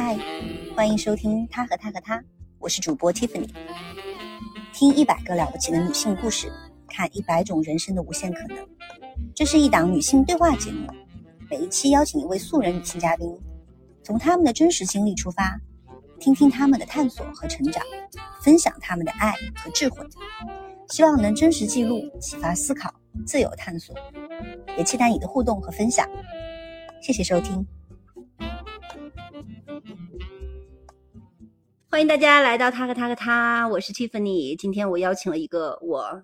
嗨，欢迎收听他和他和他，我是主播 Tiffany。听一百个了不起的女性故事，看一百种人生的无限可能。这是一档女性对话节目，每一期邀请一位素人女性嘉宾，从她们的真实经历出发，听听她们的探索和成长，分享她们的爱和智慧，希望能真实记录、启发思考、自由探索，也期待你的互动和分享。谢谢收听。欢迎大家来到他和他和他，我是 Tiffany。今天我邀请了一个我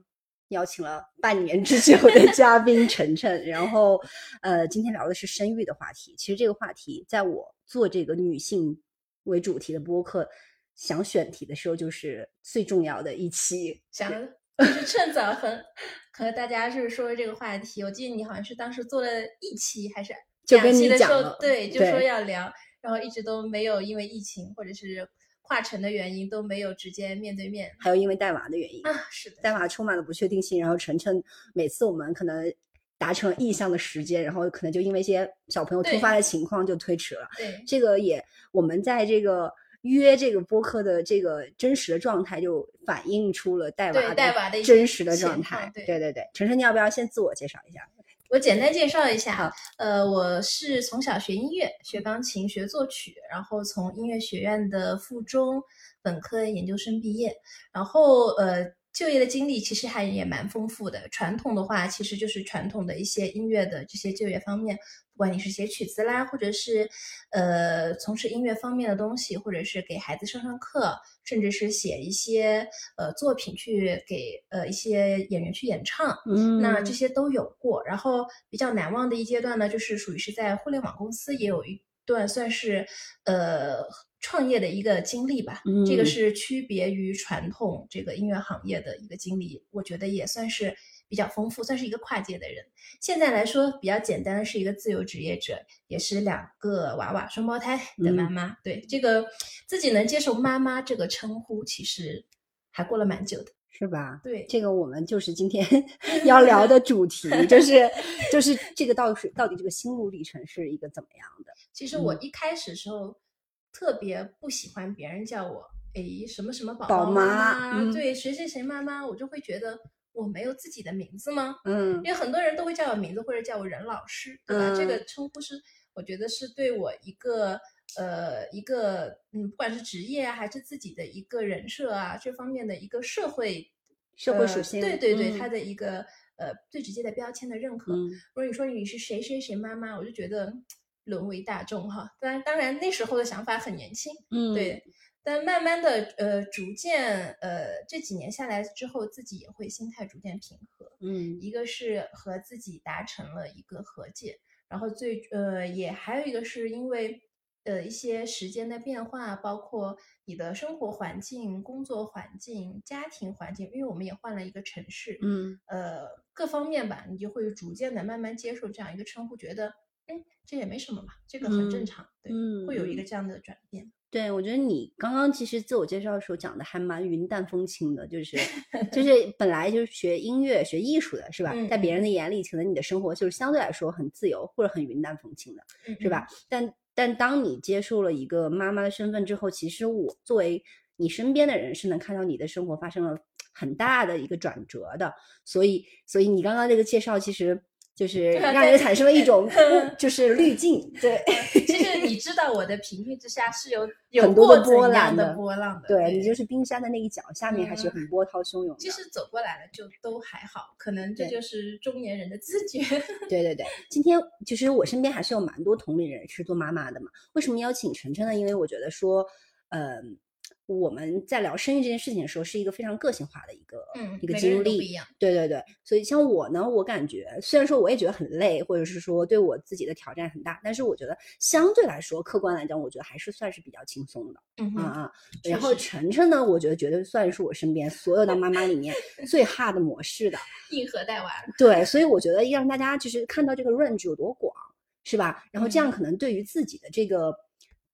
邀请了半年之久的 嘉宾晨晨，然后呃，今天聊的是生育的话题。其实这个话题在我做这个女性为主题的播客想选题的时候，就是最重要的一期。想就是趁早和和大家就是说这个话题。我记得你好像是当时做了一期还是就跟你讲了，对，就说要聊，然后一直都没有因为疫情或者是。跨城的原因都没有直接面对面，还有因为带娃的原因啊，是的，带娃充满了不确定性。然后晨晨每次我们可能达成意向的时间，然后可能就因为一些小朋友突发的情况就推迟了。对，这个也我们在这个约这个播客的这个真实的状态，就反映出了带娃带娃的真实的状态。对对对，晨晨，你要不要先自我介绍一下？我简单介绍一下，呃，我是从小学音乐，学钢琴，学作曲，然后从音乐学院的附中本科、研究生毕业，然后呃，就业的经历其实还也蛮丰富的。传统的话，其实就是传统的一些音乐的这些就业方面。不管你是写曲子啦，或者是，呃，从事音乐方面的东西，或者是给孩子上上课，甚至是写一些呃作品去给呃一些演员去演唱，嗯，那这些都有过。然后比较难忘的一阶段呢，就是属于是在互联网公司也有一段算是呃创业的一个经历吧。嗯，这个是区别于传统这个音乐行业的一个经历，我觉得也算是。比较丰富，算是一个跨界的人。现在来说比较简单的是一个自由职业者，也是两个娃娃双胞胎的妈妈。对这个自己能接受妈妈这个称呼，其实还过了蛮久的，是吧？对，这个我们就是今天 要聊的主题，就是就是这个到到底这个心路历程是一个怎么样的？其实我一开始时候特别不喜欢别人叫我哎什么什么宝宝妈，对谁谁谁妈妈，我就会觉得。我没有自己的名字吗？嗯，因为很多人都会叫我名字或者叫我任老师，对吧？这个称呼是我觉得是对我一个呃一个嗯，不管是职业啊还是自己的一个人设啊这方面的一个社会社会属性，对对对，他的一个呃最直接的标签的认可。如果你说你是谁谁谁妈妈，我就觉得沦为大众哈。当然当然那时候的想法很年轻，嗯，对。但慢慢的，呃，逐渐，呃，这几年下来之后，自己也会心态逐渐平和。嗯，一个是和自己达成了一个和解，然后最，呃，也还有一个是因为，呃，一些时间的变化，包括你的生活环境、工作环境、家庭环境，因为我们也换了一个城市，嗯，呃，各方面吧，你就会逐渐的慢慢接受这样一个称呼，觉得，嗯，这也没什么嘛，这个很正常，对，会有一个这样的转变。对，我觉得你刚刚其实自我介绍的时候讲的还蛮云淡风轻的，就是 就是本来就是学音乐、学艺术的，是吧？在别人的眼里，可能你的生活就是相对来说很自由或者很云淡风轻的，是吧？但但当你接受了一个妈妈的身份之后，其实我作为你身边的人是能看到你的生活发生了很大的一个转折的，所以所以你刚刚这个介绍其实。就 是让人产生了一种 就是滤镜，对。其实你知道我的平静之下是有 很多的波澜的波浪的，对你就是冰山的那一角，下面还是很波涛汹涌的。其实走过来了就都还好，可能这就是中年人的自觉。对对对，今天其实我身边还是有蛮多同龄人是做妈妈的嘛。为什么邀请晨晨呢？因为我觉得说，嗯。我们在聊生育这件事情的时候，是一个非常个性化的一个嗯一个经历，对对对。所以像我呢，我感觉虽然说我也觉得很累，或者是说对我自己的挑战很大，但是我觉得相对来说，客观来讲，我觉得还是算是比较轻松的。嗯啊。然后晨晨呢，我觉得绝对算是我身边所有的妈妈里面最 hard 模式的，硬核带娃。对，所以我觉得让大家就是看到这个 range 有多广，是吧？然后这样可能对于自己的这个。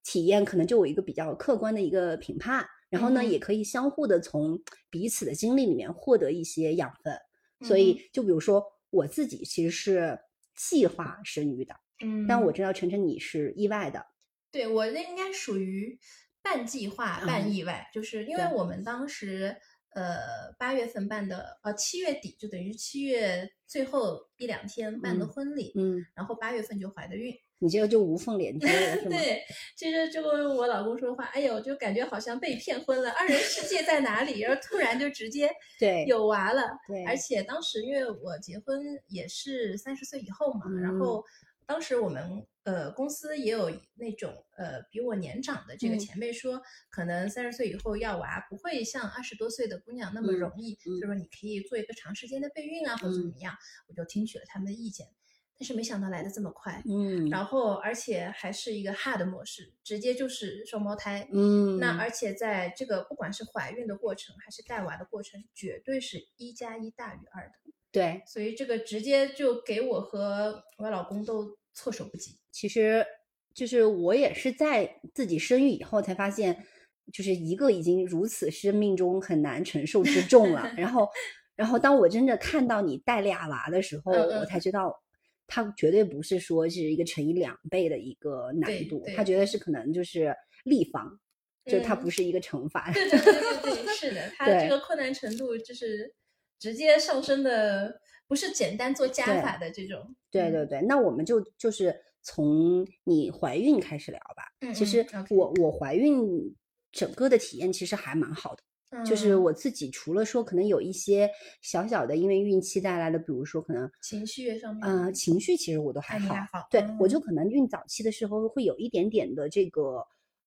体验可能就有一个比较客观的一个评判，然后呢，也可以相互的从彼此的经历里面获得一些养分。所以，就比如说我自己其实是计划生育的，嗯，但我知道晨晨你是意外的，对我那应该属于半计划半意外，就是因为我们当时呃八月份办的，呃七月底就等于七月最后一两天办的婚礼，嗯，然后八月份就怀的孕。你这个就无缝连接了，是吗？对，其实就跟我老公说话，哎呦，就感觉好像被骗婚了，二人世界在哪里？然后突然就直接 对有娃了，对，而且当时因为我结婚也是三十岁以后嘛，嗯然后当时我们呃公司也有那种呃比我年长的这个嗯前辈说，可能三十岁以后要娃不会像二十多岁的姑娘那么嗯容易，嗯就说你可以做一个长时间的备孕啊，或者怎么样，我就听取了他们的意见，但是没想到来的这么快。嗯，然后，而且还是一个 hard 模式，直接就是双胞胎。嗯，那而且在这个不管是怀孕的过程还是带娃的过程，绝对是一加一大于二的。对，所以这个直接就给我和我老公都措手不及。其实就是我也是在自己生育以后才发现，就是一个已经如此生命中很难承受之重了。然后，然后当我真的看到你带俩娃的时候，嗯嗯我才知道。它绝对不是说是一个乘以两倍的一个难度，对对它绝对是可能就是立方，就它嗯不是一个乘法。对对对对对，是的，它这个困难程度就是直接上升的，不是简单做加法的这种。对对对，那我们就就是从你怀孕开始聊吧。嗯其实我我怀孕整个的体验其实还蛮好的。嗯，就是我自己除了说可能有一些小小的因为孕期带来的，比如说可能情绪上面，呃情绪，其实我都还好。对，我嗯就可能孕早期的时候会有一点点的这个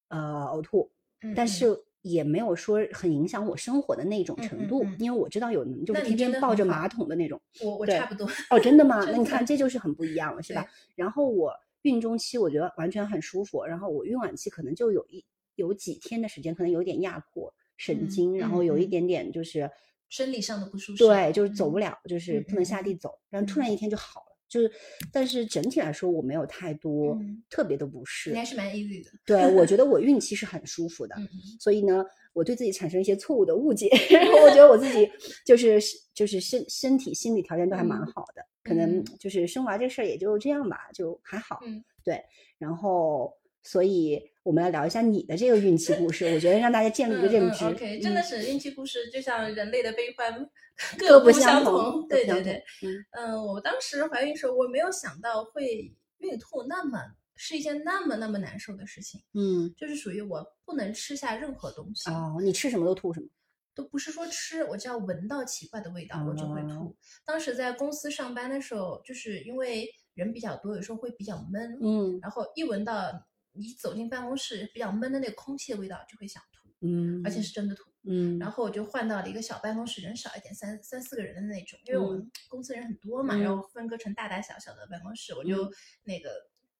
呃呕吐，但是也没有说很影响我生活的那种程度，嗯因为我知道有人就是天天抱着马桶的那种。我我差不多。哦，真的吗？那你看，这就是很不一样了，是吧？然后我孕中期我觉得完全很舒服，然后我孕晚期可能就有一有几天的时间，可能有点压迫神嗯经，然后有一嗯点点就是生理上的不舒适对，就是走不嗯了，就是嗯不能下嗯地走，然后突嗯然一天就好了。就是，但是整体来说，我没有太多嗯特别的不适应。该是蛮 easy 的。对，我觉得我孕期是很舒服的，所以呢，我对自己产生一些错误的误解，然后我觉得我自己 就是就是身身体心理条件都还蛮嗯好的，可能嗯就是生娃这事儿也就这样吧，就还好。嗯对，然后所以我们来聊一下你的这个孕期故事，我觉得让大家建立一个认知。嗯嗯、OK，真的嗯是孕期故事，就像人类的悲欢各不不相同。同对对对，嗯嗯，我当时怀孕时候，我没有想到会孕吐那么是一件那么那么难受的事情，嗯，就是属于我不能吃下任何东西。哦，你吃什么都吐什么。都不是说吃，我只要闻到奇怪的味道，我就会哦吐。当时在公司上班的时候，就是因为人比较多，有时候会比较闷，嗯然后一闻到你走进办公室比较闷的那个空气的味道，就会想吐，嗯，而且是真的吐。嗯，然后我就换到了一个小办公室，人少一点，三三四个人的那种，因为我们公司人很多嘛，然嗯后分割成大大小小的办公室，我就嗯那个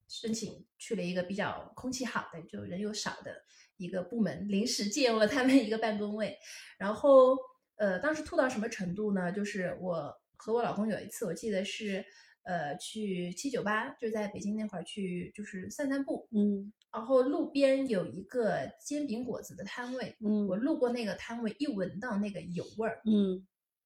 申请去了一个比较空气好的，就人又少的一个部门，临时借用了他们一个办公位，然后呃，当时吐到什么程度呢？就是我和我老公有一次，我记得是呃去七九八，就在北京那会儿去就是散散步，嗯然后路边有一个煎饼果子的摊位，嗯我路过那个摊位，一闻到那个油味儿嗯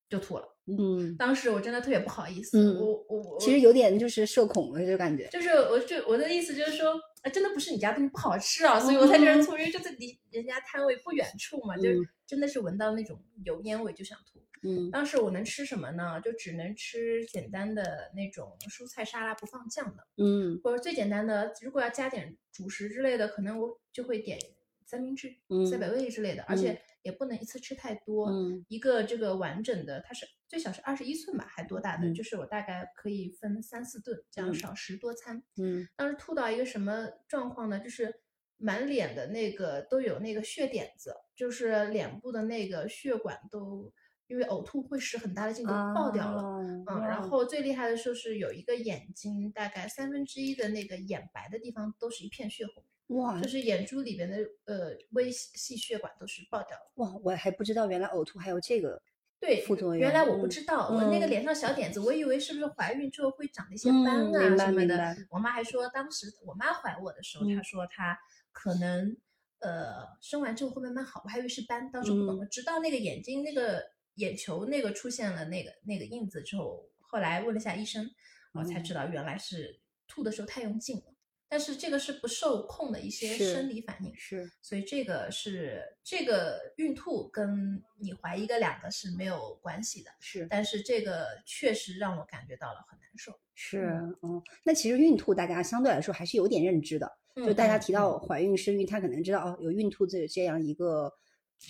就吐了。嗯，当时我真的特别不好意思，嗯我我我其实有点就是社恐的这个感觉。就是我就我的意思就是说，啊，真的不是你家东西不好吃啊，所以我在这儿嗯吐，因为就在离人家摊位不远处嘛，就嗯真的是闻到那种油烟味就想吐。嗯当时我能吃什么呢？就只能吃简单的那种蔬菜沙拉，不放酱的，嗯或者最简单的，如果要加点主食之类的，可能我就会点三明治、赛嗯百味之类的，而且也不能一次吃太多。嗯一个这个完整的，它是最小是二十一寸吧，还多大的？嗯就是我大概可以分三四顿，这样嗯少食多餐。嗯当时吐到一个什么状况呢？就是满脸的那个都有那个血点子，就是脸部的那个血管都因为呕吐会使很大的劲都爆掉了。哦嗯，然后最厉害的就是有一个眼睛大概三分之一的那个眼白的地方都是一片血红，哇就是眼珠里边的呃微细血管都是爆掉了。哇，我还不知道原来呕吐还有这个对，副作用。原来我不嗯知道，我那个嗯脸上小点子，我以为是不是怀孕之后会长的一些嗯斑啊什么的。我妈还说，当时我妈怀我的时候，她嗯说她可能呃生完之后会慢慢好，我还以为是斑，当时不懂，嗯直到那个眼睛那个眼球那个出现了那个那个印子之后，后来问了一下医生，我才知嗯道原来是吐的时候太用劲了。但是这个是不受控的一些生理反应，是，所以这个是这个孕吐跟你怀一个两个是没有关系的，是但是这个确实让我感觉到了很难受。是，嗯，那其实孕吐大家相对来说还是有点认知的，就大家提到怀孕生育，他可能知道哦，有孕吐这这样一个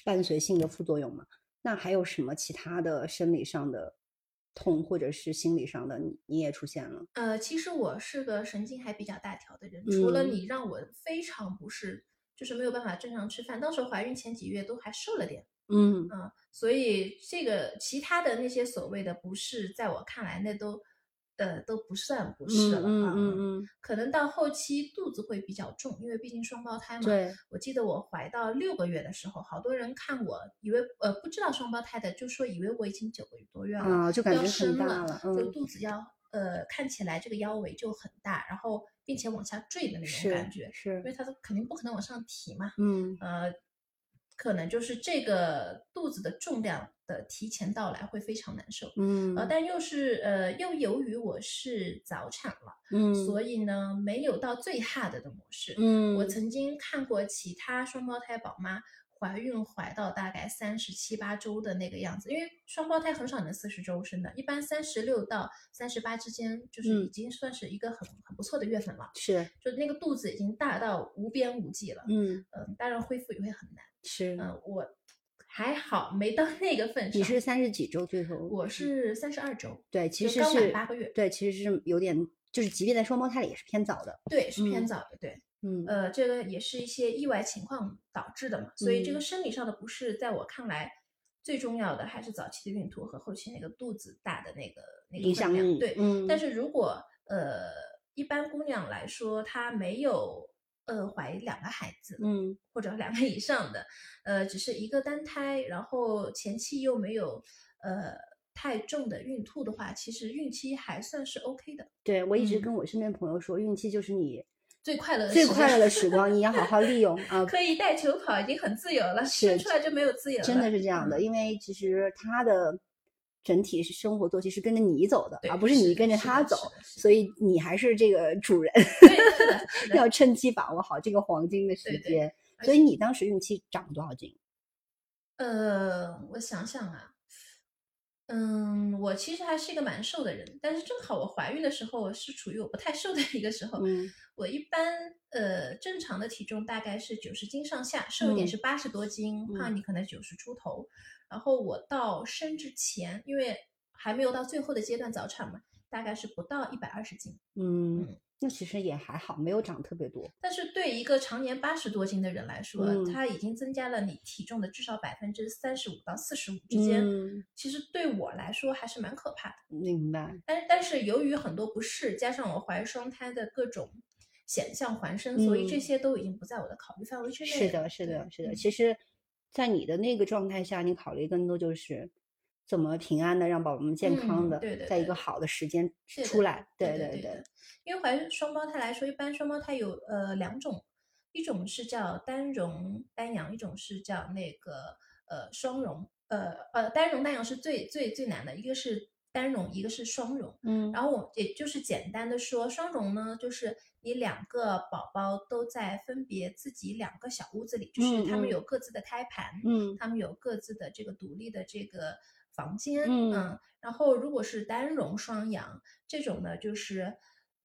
伴随性的副作用嘛。那还有什么其他的生理上的痛，或者是心理上的，你你也出现了？呃，其实我是个神经还比较大条的人，除了嗯你让我非常不适，就是没有办法正常吃饭。当时怀孕前几月都还瘦了点，嗯啊，所以这个其他的那些所谓的不适，在我看来那都呃都不算不适了嗯啊。嗯嗯，可能到后期肚子会比较重，因为毕竟双胞胎嘛。对，我记得我怀到六个月的时候，好多人看我以为呃不知道双胞胎的，就说以为我已经九个多月了，啊，就感要觉很大生了，了，就嗯，肚子要呃看起来这个腰围就很大，然后并且往下坠的那种感觉，因是，为它都肯定不可能往上提嘛，嗯呃，可能就是这个肚子的重量的提前到来会非常难受。嗯呃，但又是呃，又由于我是早产了，嗯，所以呢，没有到最 hard 的模式。嗯，我曾经看过其他双胞胎宝妈怀孕怀到大概三十七八周的那个样子，因为双胞胎很少能四十周生的，一般三十六到三十八之间，就是嗯已经算是一个很很不错的月份了。是，就那个肚子已经大到无边无际了，嗯嗯，当然恢复也会很难。是，嗯，我还好没到那个份上。你是三十几周最后？我是三十二周，对，其实是满八个月对，其实是有点，就是即便在双胞胎里也是偏早的，对，是偏嗯早的，对。嗯呃，这个也是一些意外情况导致的嘛，所以这个嗯生理上的不适，在我看来，最重要的还是早期的孕吐和后期那个肚子大的那个那个影响，量对，嗯，但是如果呃一般姑娘来说，她没有呃怀两个孩子，嗯。或者两个以上的，呃，只是一个单胎，然后前期又没有呃太重的孕吐的话，其实孕期还算是 OK 的，对我一直嗯。跟我身边朋友说，孕期就是你最快乐的时最快乐的时光，你要好好利用 啊。可以带球跑，已经很自由了，生出来就没有自由了，真的是这样的，嗯。因为其实他的整体是生活作息是跟着你走的，而不是你跟着他走所以你还是这个主人，要趁机把握好这个黄金的时对对间。所以你当时孕期长多少斤？呃，我想想啊，嗯，我其实还是一个蛮瘦的人，但是正好我怀孕的时候是处于我不太瘦的一个时候。嗯我一般呃正常的体重大概是九十斤上下，瘦一点嗯是八十多斤，胖一点可能九十出头。然后我到生之前，因为还没有到最后的阶段早产嘛，大概是不到一百二十斤。嗯嗯，那其实也还好，没有长特别多。但是对一个常年八十多斤的人来说，嗯它已经增加了你体重的至少百分之三十五到四十五之间。嗯，其实对我来说还是蛮可怕的。明白。但但是由于很多不适，加上我怀双胎的各种险象环生，所以这嗯些都已经不在我的考虑范围之内了是的，是的，是的。嗯其实，在你的那个状态下，你考虑更多就是怎么平安的让宝宝们健康的，在一个好的时间出来。对对对因为怀孕双胞胎来说，一般双胞胎有呃两种，一种是叫单绒单阳，一种是叫那个呃双绒。呃呃，单绒单阳是最最最难的，一个是单绒，一个是双绒。嗯。然后我也就是简单的说，双绒呢，就是你两个宝宝都在分别自己两个小屋子里，就是他们有各自的胎盘，嗯。他们有各自的这个独立的这个房间，嗯。然后如果是单绒双阳这种呢，就是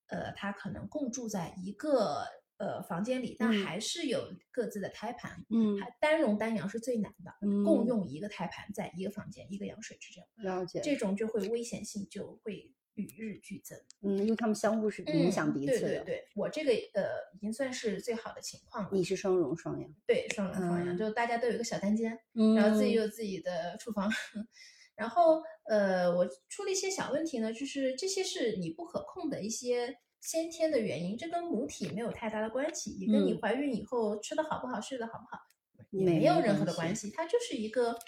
呃，他可能共住在一个呃房间里，但嗯还是有各自的胎盘。嗯，还单绒单羊是最难的，嗯共用一个胎盘，在一个房间，一个羊水之间，了解。这种就会危险性就会与日俱增。嗯，因为他们相互是影响嗯彼此的。对对对，我这个呃已经算是最好的情况了。你是双绒双羊，对双绒双羊，嗯就大家都有一个小单间，嗯然后自己有自己的厨房。然后呃，我出了一些小问题呢，就是这些是你不可控的一些先天的原因，这跟母体没有太大的关系，也跟你嗯怀孕以后吃的好不好、睡得好不好也没没有任何的关系，它就是一个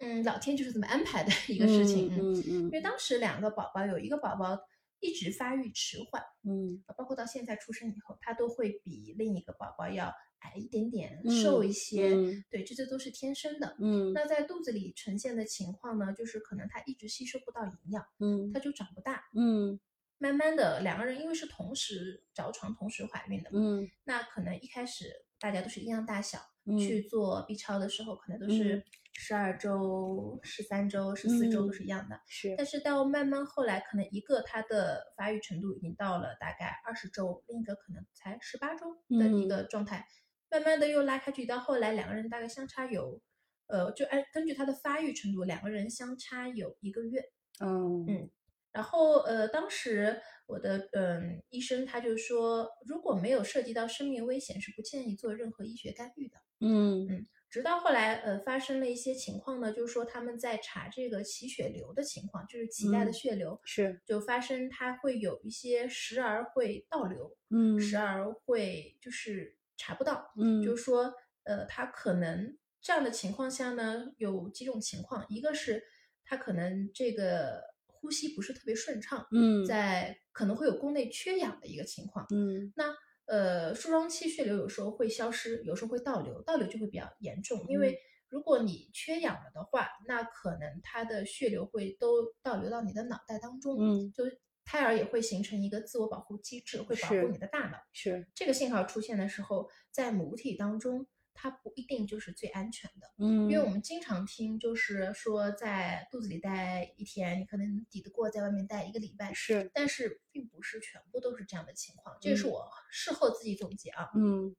嗯，老天就是这么安排的一个事情。嗯嗯因为当时两个宝宝有一个宝宝一直发育迟缓，嗯呃包括到现在出生以后，他都会比另一个宝宝要矮一点点，嗯瘦一些。嗯对，这些都是天生的。嗯那在肚子里呈现的情况呢，就是可能他一直吸收不到营养，嗯他就长不大。嗯慢慢的两个人因为是同时着床同时怀孕的嘛，嗯。那可能一开始大家都是一样大小，嗯。去做 B 超的时候可能都是嗯。十二周、十三周、十四周嗯都是一样的。是。但是到慢慢后来，可能一个它的发育程度已经到了大概二十周，另一个可能才十八周的一嗯。个状态，慢慢的又拉开距离，到后来两个人大概相差有，呃，就按根据他的发育程度，两个人相差有一个月。嗯嗯然后呃，当时我的嗯医生他就说，如果没有涉及到生命危险，是不建议做任何医学干预的。嗯。嗯，直到后来，呃，发生了一些情况呢，就是说他们在查这个脐血流的情况，就是脐带的嗯血流，是。就发生它会有一些时而会倒流，嗯时。而会就是查不到，嗯就是说，呃，它可能这样的情况下呢，有几种情况，一个是它可能这个呼吸不是特别顺畅，嗯。在可能会有宫内缺氧的一个情况，嗯。那呃，输卵期血流有时候会消失，有时候会倒流，倒流就会比较严重，因为如果你缺氧了的话，那可能它的血流会都倒流到你的脑袋当中，嗯。就胎儿也会形成一个自我保护机制，会保护你的大脑。是。这个信号出现的时候，在母体当中，它不一定就是最安全的。嗯因为我们经常听，就是说在肚子里待一天，你可能抵得过在外面待一个礼拜，是但是并不是全部都是这样的情况，这个是嗯我事后自己总结啊。嗯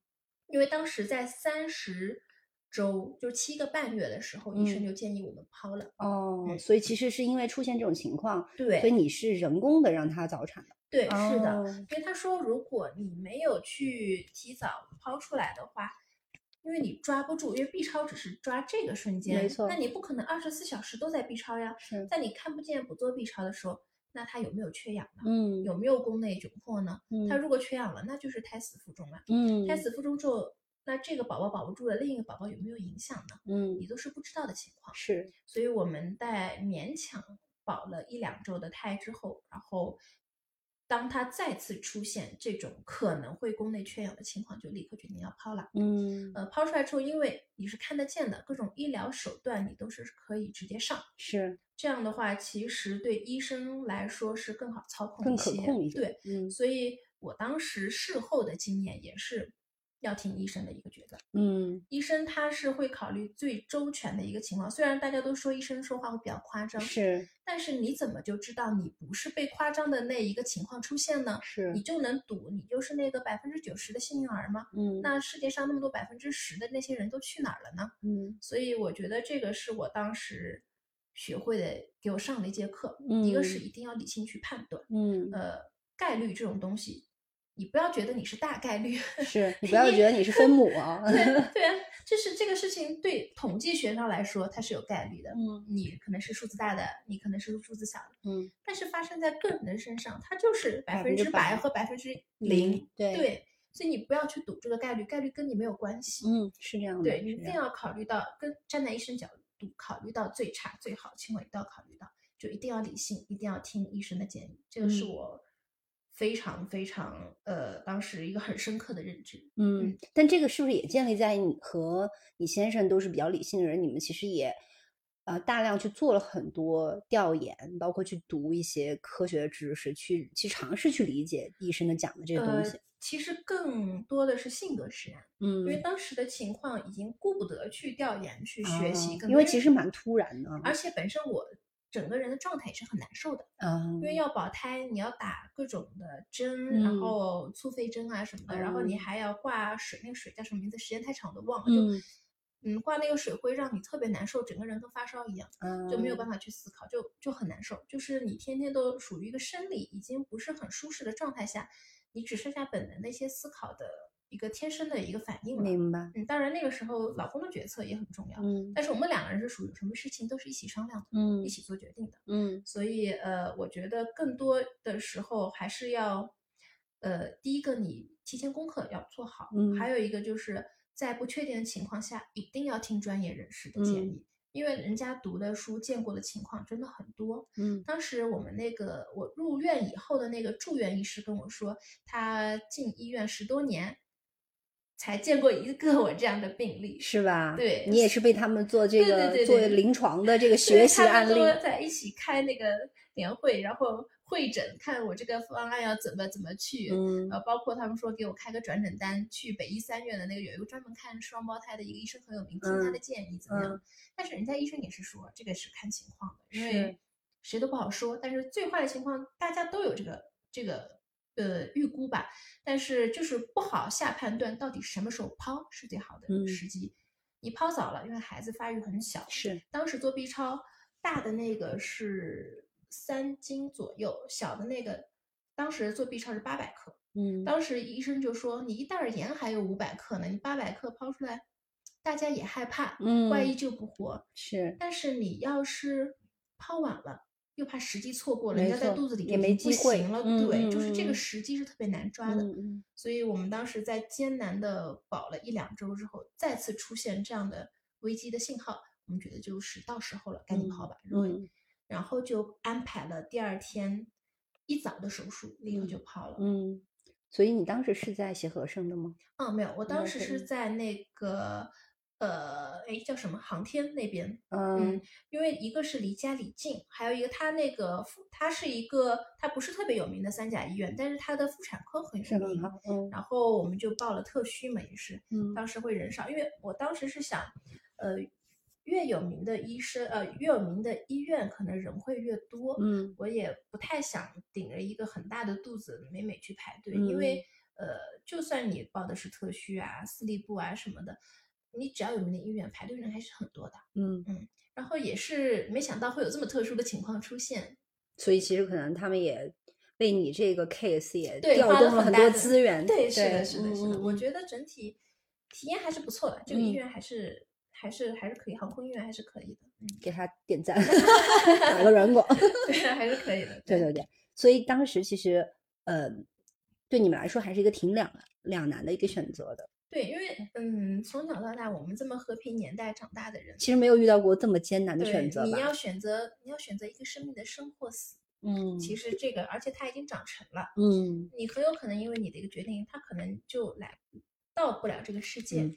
因为当时在三十周，就是七个半月的时候，医生嗯就建议我们剖了。哦，嗯所以其实是因为出现这种情况，对所以你是人工的让他早产的。对，是的，哦因为他说，如果你没有去提早抛出来的话，因为你抓不住，因为 B 超只是抓这个瞬间，没错那你不可能二十四小时都在 B 超呀。是在你看不见不做 B 超的时候，那他有没有缺氧呢？嗯有没有宫内窘迫呢？嗯他如果缺氧了，那就是胎死腹中了。嗯胎死腹中之后，那这个宝宝保不住了，另一个宝宝有没有影响呢？嗯你都是不知道的情况。是所以我们在勉强保了一两周的胎之后，然后当他再次出现这种可能会宫内缺氧的情况，就立刻决定要抛了。嗯呃，抛出来之后，因为你是看得见的，各种医疗手段你都是可以直接上。是这样的话，其实对医生来说是更好操控更一些。可控一些对，嗯所以我当时事后的经验也是要听医生的一个决断。嗯医生他是会考虑最周全的一个情况，虽然大家都说医生说话会比较夸张，是但是你怎么就知道你不是被夸张的那一个情况出现呢？是你就能赌你就是那个百分之九十的幸运儿吗？嗯那世界上那么多百分之十的那些人都去哪儿了呢？嗯所以我觉得这个是我当时学会的，给我上了一节课。嗯一个是嗯一定要理性去判断，嗯呃，概率这种东西，你不要觉得你是大概率，是 你不要觉得你是分母啊。对对啊，就是这个事情对统计学上来说它是有概率的。嗯你可能是数字大的，你可能是数字小的，嗯但是发生在个人的身上，它就是百分100%之百和百分之零零。对对，所以你不要去赌这个概率，概率跟你没有关系。嗯是这样的。对你一定要考虑到，跟站在医生角度考虑到最差最好的情况，一定要考虑到，就一定要理性，一定要听医生的建议。这个是嗯我非常非常呃当时一个很深刻的认知。嗯，但这个是不是也建立在你和你先生都是比较理性的人？你们其实也呃大量去做了很多调研，包括去读一些科学的知识，去去尝试去理解医生的讲的这个东西呃。，其实更多的是性格使然，嗯因为嗯，当时的情况已经顾不得去调研、去学习啊更因为其实蛮突然的啊。而且本身我整个人的状态也是很难受的，嗯因为要保胎，你要打各种的针，然嗯后促肺针啊什么的，然后你嗯还要挂水，那个水叫什么名字？时间太长我都忘了。就嗯嗯，挂那个水会让你特别难受，整个人跟发烧一样，就没有办法。法去思考，就就很难受。就是你天天都属于一个生理已经不是很舒适的状态下，你只剩下本能的一些思考的一个天生的一个反应了。明白。嗯，当然那个时候老公的决策也很重要，嗯但是我们两个人是属于什么事情都是一起商量的，嗯一起做决定的。嗯所以呃，我觉得更多的时候还是要，呃，第一个你提前功课要做好，嗯还有一个就是在不确定的情况下，一定要听专业人士的建嗯议，因为人家读的书、见过的情况真的很多。嗯当时我们那个我入院以后的那个住院医师跟我说，他进医院十多年，才见过一个我这样的病例。是吧？对你也是被他们做这对对个做临床的这个学习他们案例。都在一起开那个年会，然后会诊，看我这个方案要怎么怎么去，嗯呃，包括他们说给我开个转诊单，去北医三院的那个有一个专门看双胞胎的一个医生很有名，听他的建议怎么样？嗯但是人家医生也是说这个是看情况的，因为谁都不好说。但是最坏的情况大家都有这个这个呃预估吧，但是就是不好下判断到底什么时候抛是最好的嗯时机。你抛早了，因为孩子发育很小，是当时做 B 超，大的那个是三斤左右，小的那个当时做 B 超是八百克。嗯当时医生就说，你一袋儿盐还有五百克呢，你八百克抛出来，大家也害怕，嗯万一救不活。是但是你要是抛晚了，又怕时机错过了，没人家在肚子里也没机会行了。嗯对，嗯就是这个嗯时机是特别难抓的。所以我们当时在艰难的保了一两周之后，再次出现这样的危机的信号，我们觉得就是到时候了，赶紧跑吧，认为嗯然后就安排了第二天一早的手术，立刻就跑了。嗯，所以你当时是在协和生的吗？嗯，没有，我当时是是在那个呃，哎，叫什么航天那边。嗯嗯，因为一个是离家里近，还有一个它那个妇，它是一个它不是特别有名的三甲医院，但是它的妇产科很有名。嗯然后我们就报了特需嘛，也是，嗯当时会人少，因为我当时是想，呃，越有名的医生，呃，越有名的医院，可能人会越多。嗯我也不太想顶着一个很大的肚子每每去排队，因为呃，就算你报的是特需啊、私立部啊什么的，你只要有名的医院，排队人还是很多的。嗯嗯，然后也是没想到会有这么特殊的情况出现，所以其实可能他们也为你这个 case 也调动了很多资源，对，是的，是的，是的。我觉得整体体验还是不错的，这个医嗯院还是、还是还是可以，航空医院还是可以的，嗯，给他点赞，打个软广。对，还是可以的。对对对，所以当时其实呃，对你们来说还是一个挺两两难的一个选择的。对，因为嗯，从小到大我们这么和平年代长大的人，其实没有遇到过这么艰难的选择？你要选择你要选择一个生命的生或死，嗯其实这个而且它已经长成了，嗯你很有可能因为你的一个决定，它可能就来到不了这个世界。嗯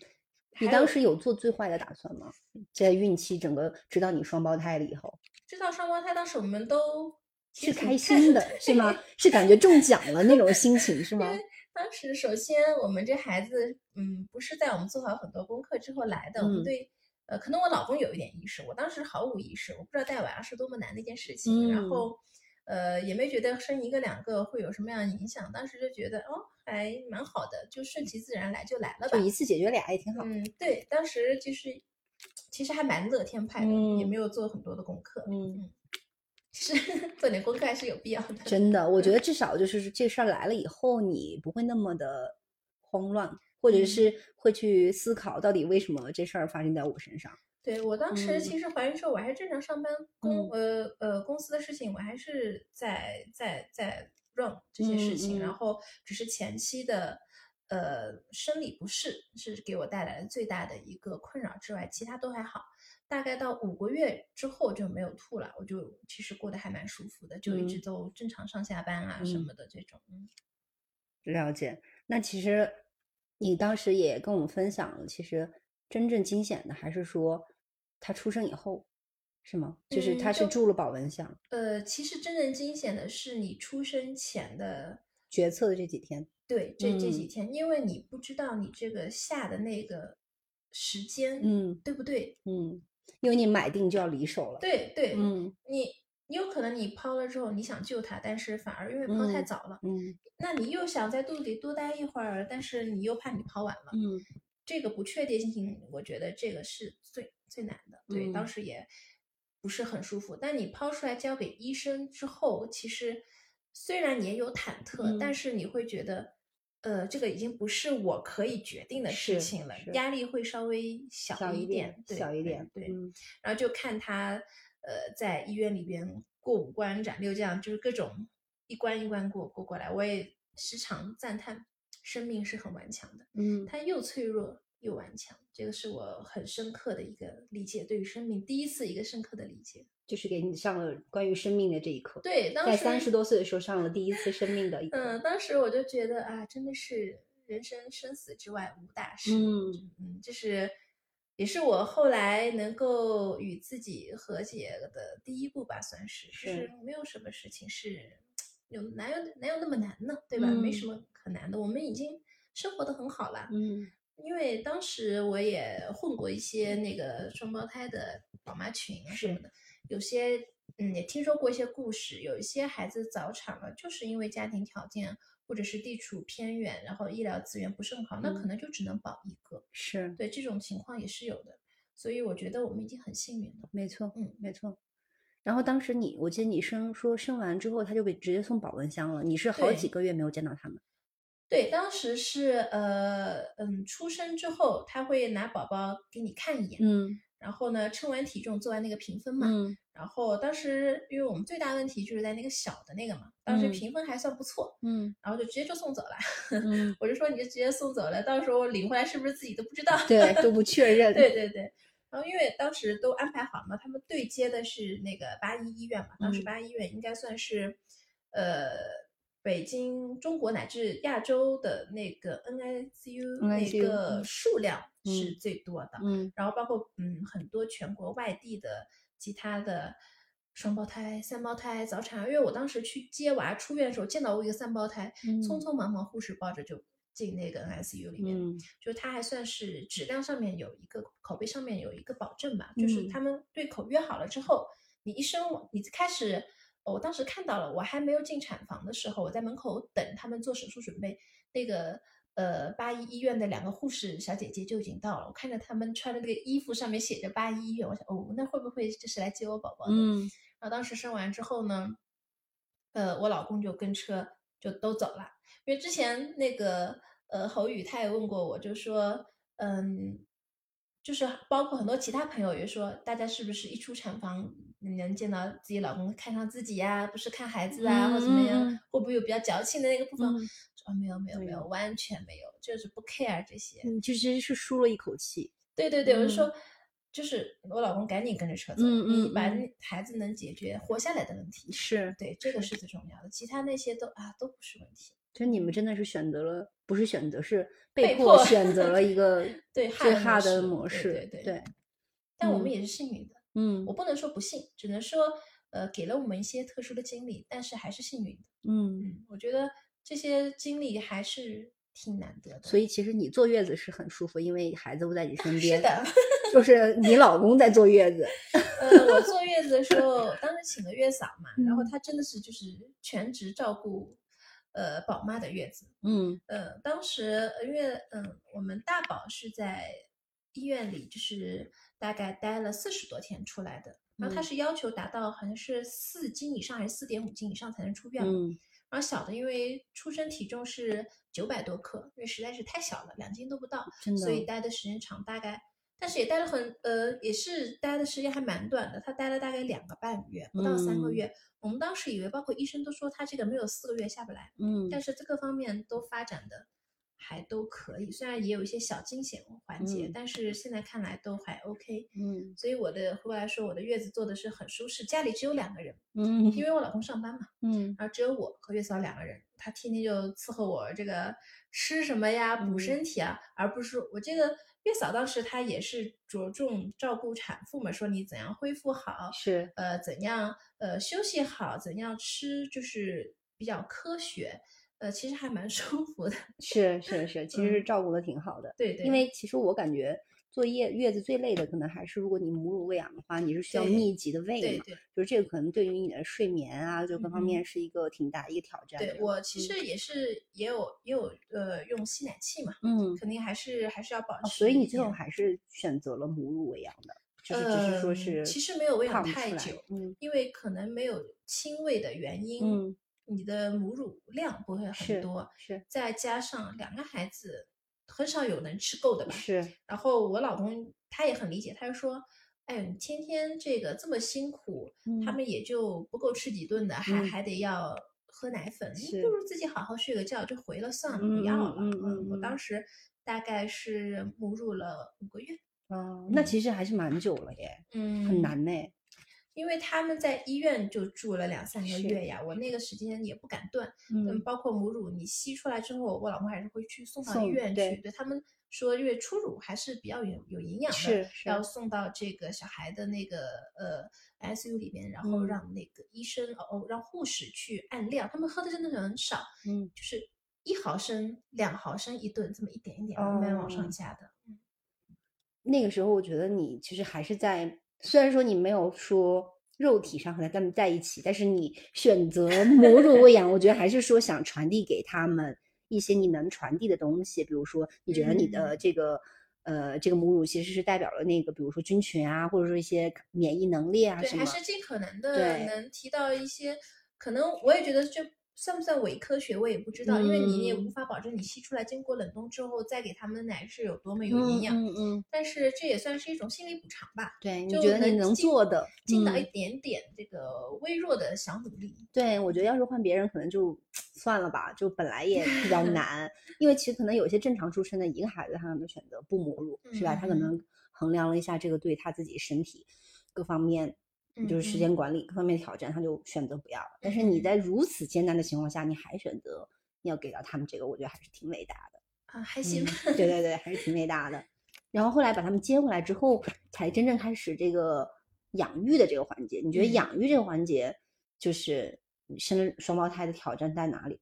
你当时有做最坏的打算吗？在孕期整个知道你双胞胎了以后，知道双胞胎，当时我们都是开心的，是吗？是感觉中奖了那种心情是 吗当时首先我们这孩子，嗯，不是在我们做好很多功课之后来的，我嗯们对，呃，可能我老公有一点意识，我当时毫无意识，我不知道带娃是多么难的一件事情，然嗯后，呃，也没觉得生一个两个会有什么样的影响，当时就觉得哦，还蛮好的，就顺其自然来就来了吧就。一次解决俩也挺好。嗯，对，当时就是其实还蛮乐天派的，也嗯没有做很多的功课，嗯嗯，是 做点功课还是有必要的。真的，我觉得至少就是这事儿来了以后，你不会那么的慌乱，或者嗯是会去思考到底为什么这事儿发生在我身上。对我当时嗯其实怀孕之后，我还是正常上班，公呃呃公司的事情我还是在在在 run 这些事情，嗯嗯然后只是前期的呃生理不适是给我带来的最大的一个困扰之外，其他都还好。大概到五个月之后就没有吐了，我就其实过得还蛮舒服的，就一直嗯都正常上下班啊什嗯么的这种。嗯了解。那其实你当时也跟我们分享了，其实真正惊险的还是说他出生以后，是吗？就是嗯他是住了保温箱，呃，其实真正惊险的是你出生前的决策的这几天。对，这这几嗯天，因为你不知道你这个下的那个时间，嗯对不对？嗯，因为你买定就要离手了。对对，嗯你你有可能你抛了之后，你想救它，但是反而因为抛太嗯早了，嗯那你又想在肚子里多待一会儿，但是你又怕你抛晚了，嗯这个不确定性，我觉得这个是最最难的。对，当嗯时也不是很舒服。但你抛出来交给医生之后，其实虽然你也有忐忑，但嗯是你会觉得，呃，这个已经不是我可以决定的事情了，压力会稍微小小一点，对小一点。对。嗯然后就看他，呃，在医院里边过五关斩六将，就是各种一关一关过过过来。我也时常赞叹，生命是很顽强的。嗯它又脆弱又顽强，这个是我很深刻的一个理解，对于生命第一次一个深刻的理解。就是给你上了关于生命的这一课。对，当时在三十多岁的时候上了第一次生命的一课。嗯，当时我就觉得啊，真的是人生生死之外无大事。嗯嗯，这是也是我后来能够与自己和解的第一步吧，算是，就是是没有什么事情是有哪有哪有那么难呢？对吧？嗯没什么可难的，我们已经生活的很好了。嗯因为当时我也混过一些那个双胞胎的宝妈群啊什么的，有些嗯也听说过一些故事，有一些孩子早产了，就是因为家庭条件或者是地处偏远，然后医疗资源不是很好，那可嗯能就只能保一个。是对，这种情况也是有的，所以我觉得我们已经很幸运了。没错，嗯没错。然后当时你，我记得你生说生完之后，他就被直接送保温箱了。你是好几个月没有见到他们。对，当时是呃嗯，出生之后他会拿宝宝给你看一眼，嗯然后呢称完体重做完那个评分嘛，嗯然后当时因为我们最大问题就是在那个小的那个嘛，当时嗯评分还算不错，嗯然后就直接就送走了。嗯，我就说你就直接送走了，到时候领回来是不是自己都不知道？对，都不确认。对对对。然后因为当时都安排好了嘛，他们对接的是那个八一医院嘛，当时嗯八一医院应该算是，呃，北京、中国乃至亚洲的那个 NICU 那个嗯数量是嗯最多的。嗯然后包括嗯很多全国外地的其他的双胞胎、三胞胎、早产儿，因为我当时去接娃出院的时候见到过一个三胞胎，匆嗯匆忙忙护士抱着就进那个 NICU 里面，嗯就是它还算是质量上面有一个口碑上面有一个保证吧，就是嗯他们对口约好了之后，你一生你开始。我当时看到了，我还没有进产房的时候，我在门口等他们做手术准备。那个呃八一医院的两个护士小姐姐就已经到了，我看着他们穿的那个衣服上面写着八一医院，我想哦，那会不会就是来接我宝宝的？嗯然后当时生完之后呢，呃，我老公就跟车就都走了，因为之前那个呃侯宇他也问过我，就说嗯，就是包括很多其他朋友也说，大家是不是一出产房你能见到自己老公看上自己呀、不是看孩子啊，或怎么样，会不会有比较矫情的那个部分？嗯说没有没有没有，完全没有，就是不 care 这些。嗯，就其实是舒了一口气。对对对，我就嗯说，就是我老公赶紧跟着车走，嗯你把孩子能解决活下来的问题，是，对，这个是最重要的，其他那些都啊都不是问题。就你们真的是选择了，不是选择，是被被迫迫选择了一个对最 hard 哈的模式。对对对，嗯但我们也是幸运的，嗯我不能说不幸，只能说呃给了我们一些特殊的经历，但是还是幸运的。嗯。嗯，我觉得这些经历还是挺难得的。所以其实你坐月子是很舒服，因为孩子不在你身 边。是的，就是你老公在坐月子。呃，我坐月子的时候，当时请了月嫂嘛，然后他真的是就是全职照顾呃宝妈的月子。嗯呃，当时呃因为嗯，我们大宝是在医院里，就是大概待了四十多天出来的，然后他嗯是要求达到好像是四斤以上还是四点五斤以上才能出院。嗯然后小的因为出生体重是九百多克，因为实在是太小了，两斤都不到，所以待的时间长，大概。但是也待了很，呃，也是待的时间还蛮短的。他待了大概两个半月，不到三个嗯月。我们当时以为，包括医生都说他这个没有四个月下不来。嗯但是这个方面都发展的还都可以，虽然也有一些小惊险环节，嗯但是现在看来都还 OK。嗯所以我的回过来说，我的月子做的是很舒适，家里只有两个人，嗯因为我老公上班嘛，嗯然后只有我和月嫂两个人，他天天就伺候我这个吃什么呀，补嗯身体啊，而不是说我这个月嫂当时她也是着重照顾产妇嘛，说你怎样恢复好，是呃，怎样呃休息好，怎样吃，就是比较科学，呃，其实还蛮 舒服的。是是是，其实照顾的挺好的。对对，因为其实我感觉坐月月子最累的，可能还是如果你母乳喂养的话，你是需要密集的喂嘛，对。对就是这个可能对于你的睡眠啊，就各方面是一个挺大一个挑战。对我其嗯。实也是也有也有呃用吸奶器嘛，嗯，肯定还是还是要保哦，持所以你最后还是选择了母乳喂养的，就是只是说嗯是其实没有喂养太久嗯因为可能没有亲喂的原因，嗯，你的母乳量不会很多，是。再加上两个孩子很少有能吃够的吧。是，然后我老公他也很理解，他就说：“哎天天这个这么辛苦，他嗯。们也就不够吃几顿的，还嗯。还得要喝奶粉，你不如自己好好睡个觉就回了算了，嗯不要了。嗯嗯我嗯当时大概是母乳了五个月，哦，那嗯。其实还是蛮久了耶，嗯很难呢。因为他们在医院就住了两三个月呀，我那个。时间也不敢断，嗯，嗯。包括母乳你吸出来之后，我老公还是会去送到医院去，对。他们说，因为初乳还是比较有有营养的，是是。要送到这个小孩的那个呃 ICU 里面，然后嗯。让那个医生哦让护士去按量，他们喝的真的是很少，嗯，就是一毫升、两毫升一顿，这么一点一点慢慢往哦。上加的。那个时候我觉得你其实还是在，虽然说你没有说肉体上和他们在一起，但是你选择母乳喂养，我觉得还是说想传递给他们一些你能传递的东西，比如说你觉得你的这个。呃，这个母乳其实是代表了那个，比如说菌群啊，或者说一些免疫能力啊对，还。是尽可能的能提到一些，可能我也觉得这算不算伪科学，我也不知道，因为你也嗯无法保证你吸出来经过冷冻之后再给他们的奶是有多么有营养。嗯嗯，但是这也算是一种心理补偿吧，对，你就觉得你能做的，尽到嗯一点点这个微弱的小努力。对，我觉得要是换别人，可能就算了吧，就本来也比较难，因为其实可能有一些正常出生的一个孩子，他可能选择不母乳，是吧？他可嗯能衡量了一下这个对他自己身体各方面，就是时嗯间管理各方面的挑战，他就选择不要了。但是你嗯在如此艰难的情况下，你还选择要给到他们这个，我觉得还是挺伟大的。啊，还行嗯，对对对，还是挺伟大的。然后后来把他们接回来之后，才真正开始这个养育的这个环节。你觉得嗯养育这个环节，就是你生双胞胎的挑战在哪里？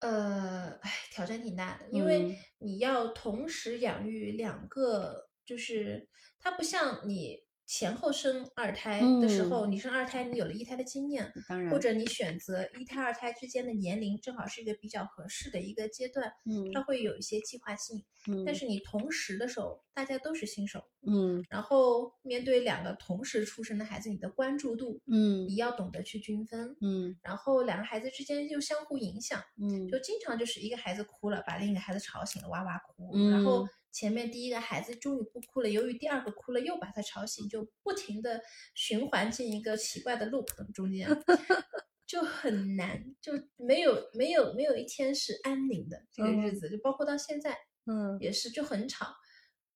呃，哎，挑战挺大的，因为嗯你要同时养育两个，就是它不像你前后生二胎的时候，你生二胎，你有了一胎的经验，当然，或者你选择一胎、二胎之间的年龄正好是一个比较合适的一个阶段，嗯。它会有一些计划性。嗯，但是你同时的时候，大家都是新手，嗯。然后面对两个同时出生的孩子，你的关注度，嗯。你要懂得去均分，嗯。然后两个孩子之间又相互影响。嗯。就经常就是一个孩子哭了，把另一个孩子吵醒了，哇哇哭。然后嗯前面第一个孩子终于不哭了，由于第二个哭了，又把他吵醒，就不停的循环进一个奇怪的 loop 中间，就很难，就没有没有没有一天是安宁的这个日嗯。子，就包括到现在嗯。也是就很吵。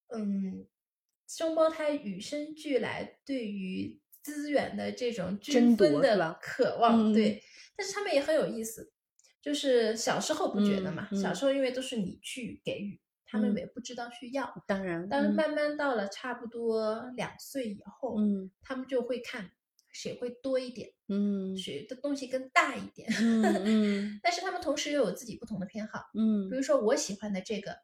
嗯，双胞胎与生俱来对于资源的这种均争夺分的渴望，嗯对，但是他们也很有意思，就是小时候不觉得嘛，嗯嗯小。时候因为都是你去给予，他们嗯也不知道去要。当然，嗯但是慢慢到了差不多两岁以后，嗯他们就会看谁会多一点，嗯谁的东西更大一点。嗯嗯但是他们同时又有自己不同的偏好，嗯比如说我喜欢的这个，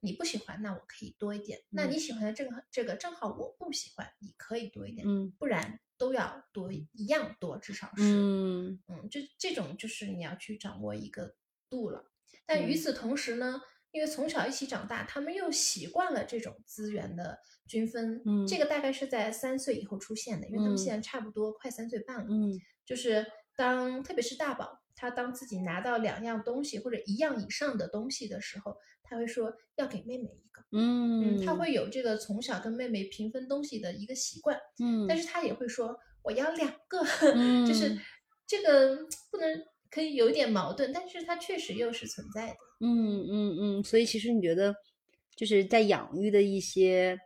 你不喜欢，那我可以多一点；那嗯你喜欢的这个这个正好我不喜欢，你可以多一点，嗯不然都要多一一样多，至少是。嗯嗯，就这种就是你要去掌握一个度了。但与嗯此同时呢，因为从小一起长大，他们又习惯了这种资源的均分。嗯这个大概是在三岁以后出现的，因为他们嗯现在差不多快三岁半了。嗯就是当特别是大宝，他当自己拿到两样东西或者一样以上的东西的时候，他会说要给妹妹一个。嗯嗯，他会有这个从小跟妹妹平分东西的一个习惯。嗯，但是他也会说我要两个，就是嗯这个不能可以有一点矛盾，但是它确实又是存在的。嗯嗯嗯，所以其实你觉得，就是在养育的一些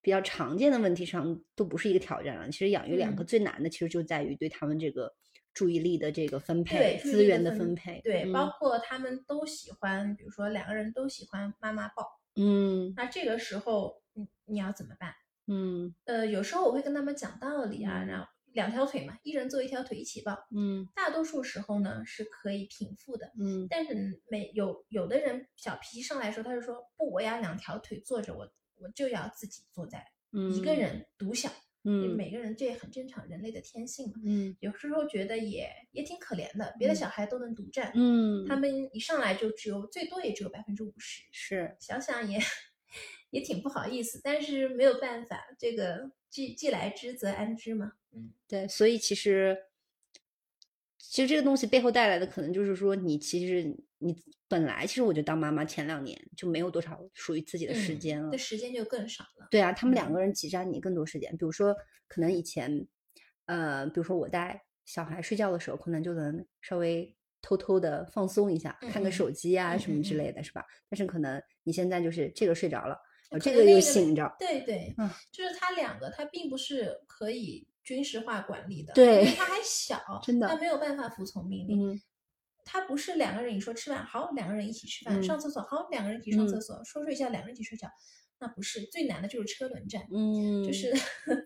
比较常见的问题上，都不是一个挑战了。其实养育两个嗯最难的，其实就在于对他们这个注意力的这个分配对，资源的分分配。对，包嗯括他们都喜欢，比如说两个人都喜欢妈妈抱，嗯那这个时候，你你要怎么办？嗯呃，有时候我会跟他们讲道理啊，嗯然后两条腿嘛，一人做一条腿一起抱。嗯。大多数时候呢是可以平复的，嗯。但是每有有的人小脾气上来说，他就说不，我要两条腿坐着，我我就要自己坐在嗯，一个人独享。嗯。每个人这也很正常，人类的天性嘛。嗯。有时候觉得也也挺可怜的，别的嗯。小孩都能独占，嗯，他们一上来就只有最多也只有百分之五十，是。想想也 也挺不好意思，但是没有办法，这个既既来之则安之嘛。嗯，对，所以其实，其实这个东西背后带来的可能就是说，你其实你本来其实我觉得当妈妈前两年就没有多少属于自己的时嗯间了这，时间就更少了。对啊，他们两嗯个人挤占你更多时间。比如说，可能以前，呃，比如说我带小孩睡觉的时候，可能就能稍微偷偷的放松一下，看个手机啊嗯什么之类的，是吧？但是可能你现在就是这个睡着了，我这个又醒着，对对，嗯就是他两个，他并不是可以军事化管理的，因对为他还小，真的他没有办法服从命令。嗯他不是两个人，你说吃饭好，两个人一起吃饭；嗯上厕所好，两个人一起上厕嗯所；说睡觉，两个人一起睡觉。那不是最难的，就是车轮战，嗯，就是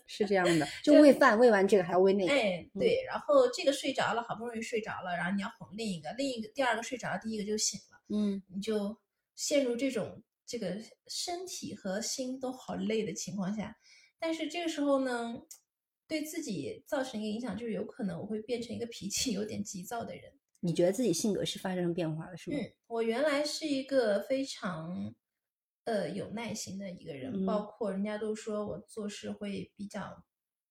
是这样的，就就喂饭，喂完这个还要喂那个，哎，对，然后这个睡着了，好不容易睡着了，然后你要哄另一个，另一个第二个睡着了，第一个就醒了，嗯你就陷入这种这个身体和心都好累的情况下，但是这个时候呢，对自己造成一个影响，就是有可能我会变成一个脾气有点急躁的人。你觉得自己性格是发生变化了是吗？嗯，我原来是一个非常呃有耐心的一个人，嗯包括人家都说我做事会比较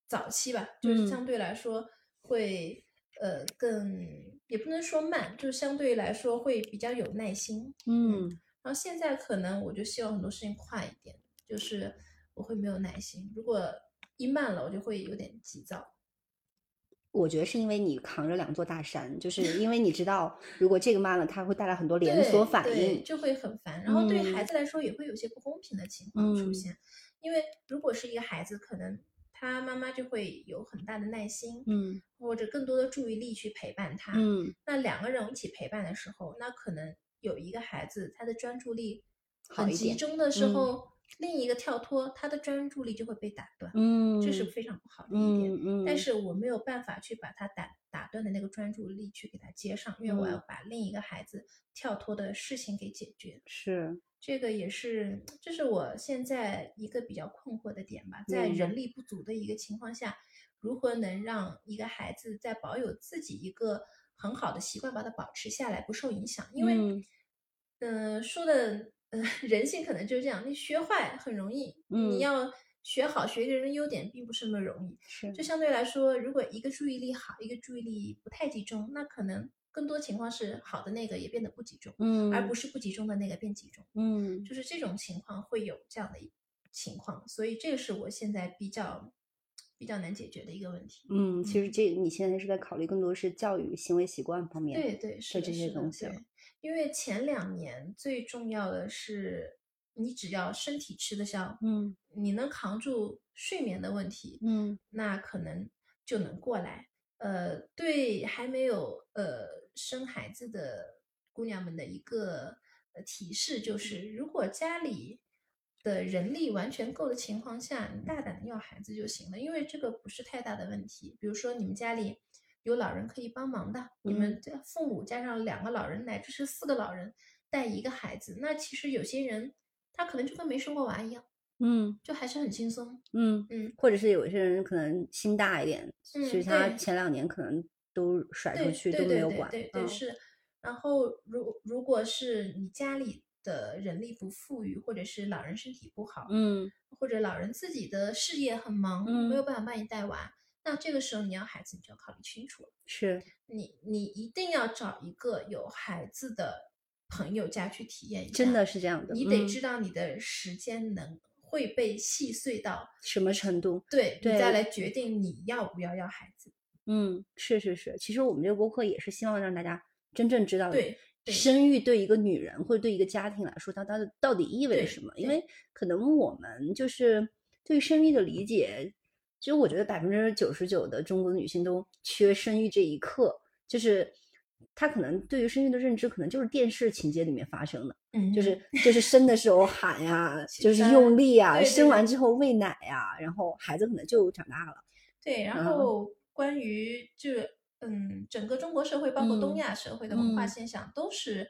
早期吧，就是嗯相对来说会呃更也不能说慢，就是相对来说会比较有耐心。嗯然后现在可能我就希望很多事情快一点，就是我会没有耐心，如果一慢了，我就会有点急躁。我觉得是因为你扛着两座大山，就是因为你知道，如果这个慢了，它会带来很多连锁反对应。就会很烦。然后对于孩嗯子来说，也会有些不公平的情况出嗯现，因为如果是一个孩子，可能他妈妈就会有很大的耐心，嗯或者更多的注意力去陪伴他。嗯，那两个人一起陪伴的时候，那可能有一个孩子他的专注力很集中的时嗯候，另一个跳脱，他的专注力就会被打断，嗯，这是非常不好的一点。嗯嗯，但是我没有办法去把他打打断的那个专注力去给他接上，因为我要嗯把另一个孩子跳脱的事情给解决。是这个也是，这是我现在一个比较困惑的点吧，在人力不足的一个情况下，如何能让一个孩子在保有自己一个很好的习惯，把它保持下来，不受影响？因为，嗯嗯、说的，呃，人性可能就是这样，你学坏很容易，嗯你要学好，学一个人的优点并不是那么容易。是就相对来说，如果一个注意力好，一个注意力不太集中，那可能更多情况是好的那个也变得不集中，嗯，而不是不集中的那个变集中。嗯就是这种情况会有这样的情况，所以这个是我现在比较比较难解决的一个问题。嗯，其实这你现在是在考虑更多是教育行为习惯方面，对对，是的这些东西因为前两年最重要的是，你只要身体吃得消，嗯你能扛住睡眠的问题，嗯那可能就能过来。呃，对还没有呃生孩子的姑娘们的一个呃提示就是，如果家里的人力完全够的情况下，你大胆的要孩子就行了，因为这个不是太大的问题。比如说你们家里有老人可以帮忙的，你们这父母加上两个老人，乃至是四个老人带一个孩子，那其实有些人他可能就跟没生过娃一样，嗯。就还是很轻松。嗯嗯，或者是有些人可能心大一点，其嗯实他前两年可能都甩出去都没有管，对对对嗯。是。然后如如果是你家里的人力不富裕，或者是老人身体不好，嗯。或者老人自己的事业很忙，嗯没有办法帮你带娃，那这个时候你要孩子，你就要考虑清楚了。是你你一定要找一个有孩子的朋友家去体验一下，真的是这样的，你得嗯知道你的时间能会被细碎到，什么程度？对对你再来决定你要不要要孩子。嗯，是是是，其实我们这个播客也是希望让大家真正知道对对生育对一个女人或者对一个家庭来说，它它的到底意味着什么？因为可能我们就是对生育的理解，其实我觉得百分之九十九的中国的女性都缺生育这一刻，就是她可能对于生育的认知，可能就是电视情节里面发生的，嗯，就是就是生的时候 喊呀，就是呃用力呀，对对生完之后喂奶呀，然后孩子可能就长大了。对，然嗯。后关于就是嗯，整个中国社会，包括东嗯亚社会的文化嗯。现象，都是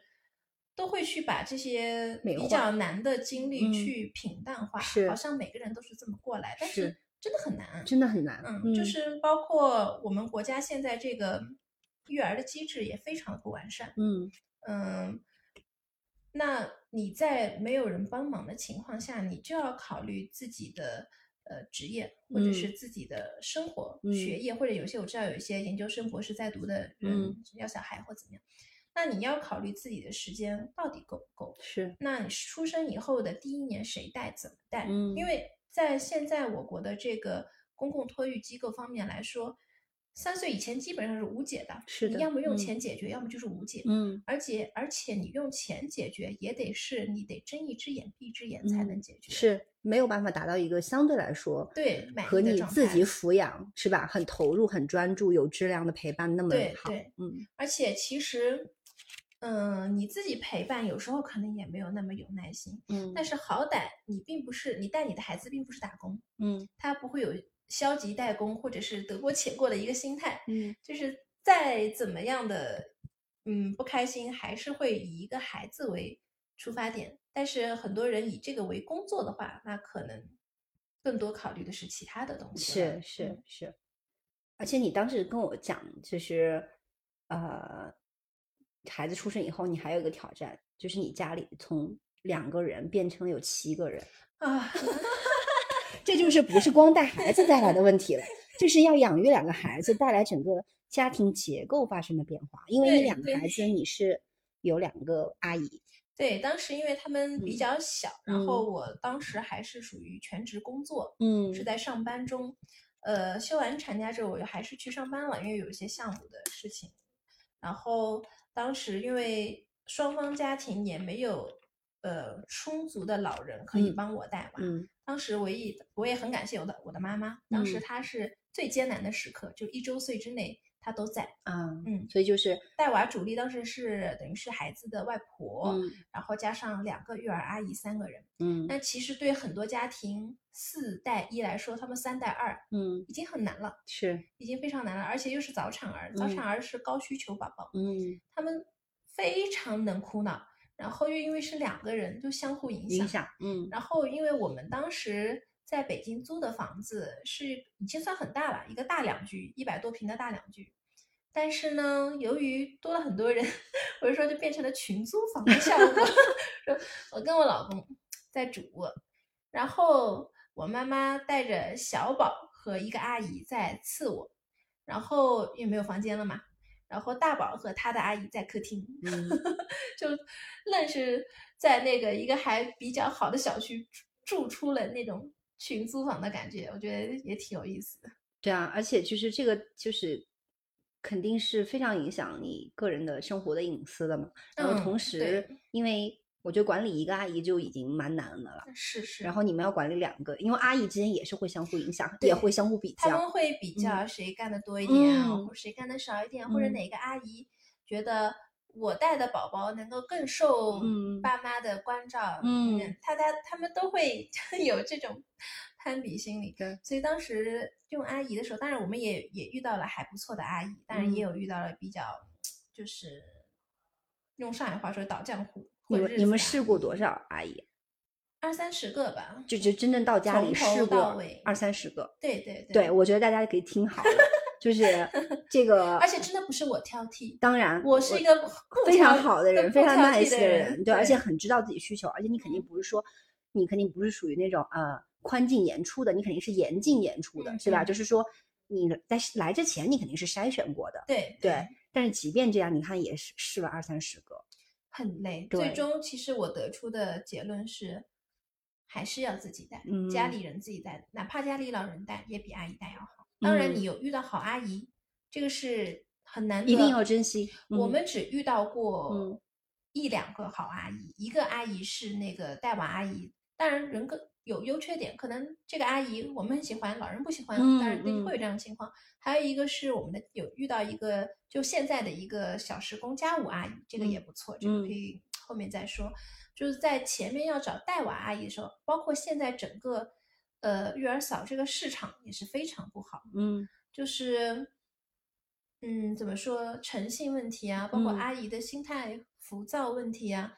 都会去把这些比较难的经历嗯。去平淡化，是。好像每个人都是这么过来，但是是真的很难。真的很难，嗯，就是包括我们国家现在这个育儿的机制也非常的不完善。嗯嗯，那你在没有人帮忙的情况下，你就要考虑自己的呃职业，或者是嗯自己的生活、嗯学业，或者有些我知道有一些研究生、博士在读的人嗯要小孩或怎么样，那你要考虑自己的时间到底够不够。是那你出生以后的第一年谁带怎么带？嗯因为在现在我国的这个公共托育机构方面来说，三岁以前基本上是无解的，是的你要么用嗯钱解决，要么就是无解。嗯而且而且你用钱解决，也得是你得睁一只眼闭一只眼才能嗯解决。是没有办法达到一个相对来说对和你自己抚养是吧？很投入、很专注、有质量的陪伴那么对好。对嗯而且其实嗯，你自己陪伴有时候可能也没有那么有耐心，嗯但是好歹你并不是你带你的孩子并不是打工，嗯他不会有消极怠工或者是得过且过的一个心态，嗯就是再怎么样的嗯不开心，还是会以一个孩子为出发点。但是很多人以这个为工作的话，那可能更多考虑的是其他的东西。是是嗯是，而且你当时跟我讲，就是呃，孩子出生以后，你还有一个挑战，就是你家里从两个人变成了有七个人，啊，这就是不是光带孩子带来的问题了，就是要养育两个孩子带来整个家庭结构发生的变化，因为你两个孩子你是有两个阿姨，对，当时因为他们比嗯较小，然后我当时还是属于全职工作，嗯。是在上班中。呃，休完产假之后，我还是去上班了，因为有一些项目的事情。然后当时因为双方家庭也没有呃充足的老人可以嗯帮我带娃，嗯。当时唯一我也很感谢我的我的妈妈，当时嗯。她是最艰难的时刻，就一周岁之内她都在。啊，嗯，所以就是带娃主力当时是等于是孩子的外婆，嗯然后加上两个育儿阿姨，三个人。嗯那其实对很多家庭四带一来说，他们三带二嗯已经很难了，是已经非常难了，而且又是早产儿，早嗯产儿是高需求宝宝，嗯他们非常能哭闹，然后又因为是两个人，就相互影响。影响嗯然后因为我们当时在北京租的房子是已经算很大了，一个大两居，一百多平的大两居。但是呢，由于多了很多人，我就说就变成了群租房的效果。说我跟我老公在主卧，然后我妈妈带着小宝和一个阿姨在次卧，然后也没有房间了嘛，然后大宝和他的阿姨在客厅，嗯 就愣是在那个一个还比较好的小区住住出了那种群租房的感觉，我觉得也挺有意思的。对啊，而且就是这个就是肯定是非常影响你个人的生活的隐私的嘛。然后嗯同时对，因为我觉得管理一个阿姨就已经蛮难的了，是是，然后你们要管理两个，因为阿姨之间也是会相互影响，也会相互比较他们。会比较谁干的多一点谁干的少一点，或者嗯哪个阿姨觉得我带的宝宝能够更受嗯爸妈的关照，嗯他他他们都会 有这种攀比心理。对，所以当时用阿姨的时候，当然我们也也遇到了还不错的阿姨，当然也嗯有遇到了比较就是用上海话说倒浆糊。你们你们试过多？少阿姨？二三十个吧。就就真正到家里试过二三十个。对对对，我觉得大家可以听好了，就是 这个，而且真的不是我挑剔，当然我是一个非常好的人，非常 nice 的的人人，对，而且很知道自己需求，而且你肯定嗯不是说，你肯定不是属于那种呃宽进严出的，你肯定是严进严出的，嗯是吧？嗯就是说你在来之前你肯定是筛选过的，对对。但是即便这样，你看也是试了二三十个，很累。对最终其实我得出的结论是，还是要自己带，嗯家里人自己带，哪怕家里老人带，也比阿姨带要好。当然，嗯你有遇到好阿姨，这个是很难得，一定要珍惜。嗯我们只遇到过嗯一两个好阿姨，一个阿姨是那个带娃阿姨，当然人各有优缺点，可能这个阿姨我们很喜欢，老人不喜欢，当然嗯会有这样的情况。还有一个是我们的有遇到一个就现在的一个小时工家务阿姨，这个也不错，这个可嗯以后面再说。就是在前面要找带娃阿姨的时候，包括现在整个呃育儿嫂这个市场也是非常不好。嗯。就是，嗯，怎么说，诚信问题啊，包括嗯。阿姨的心态浮躁问题啊，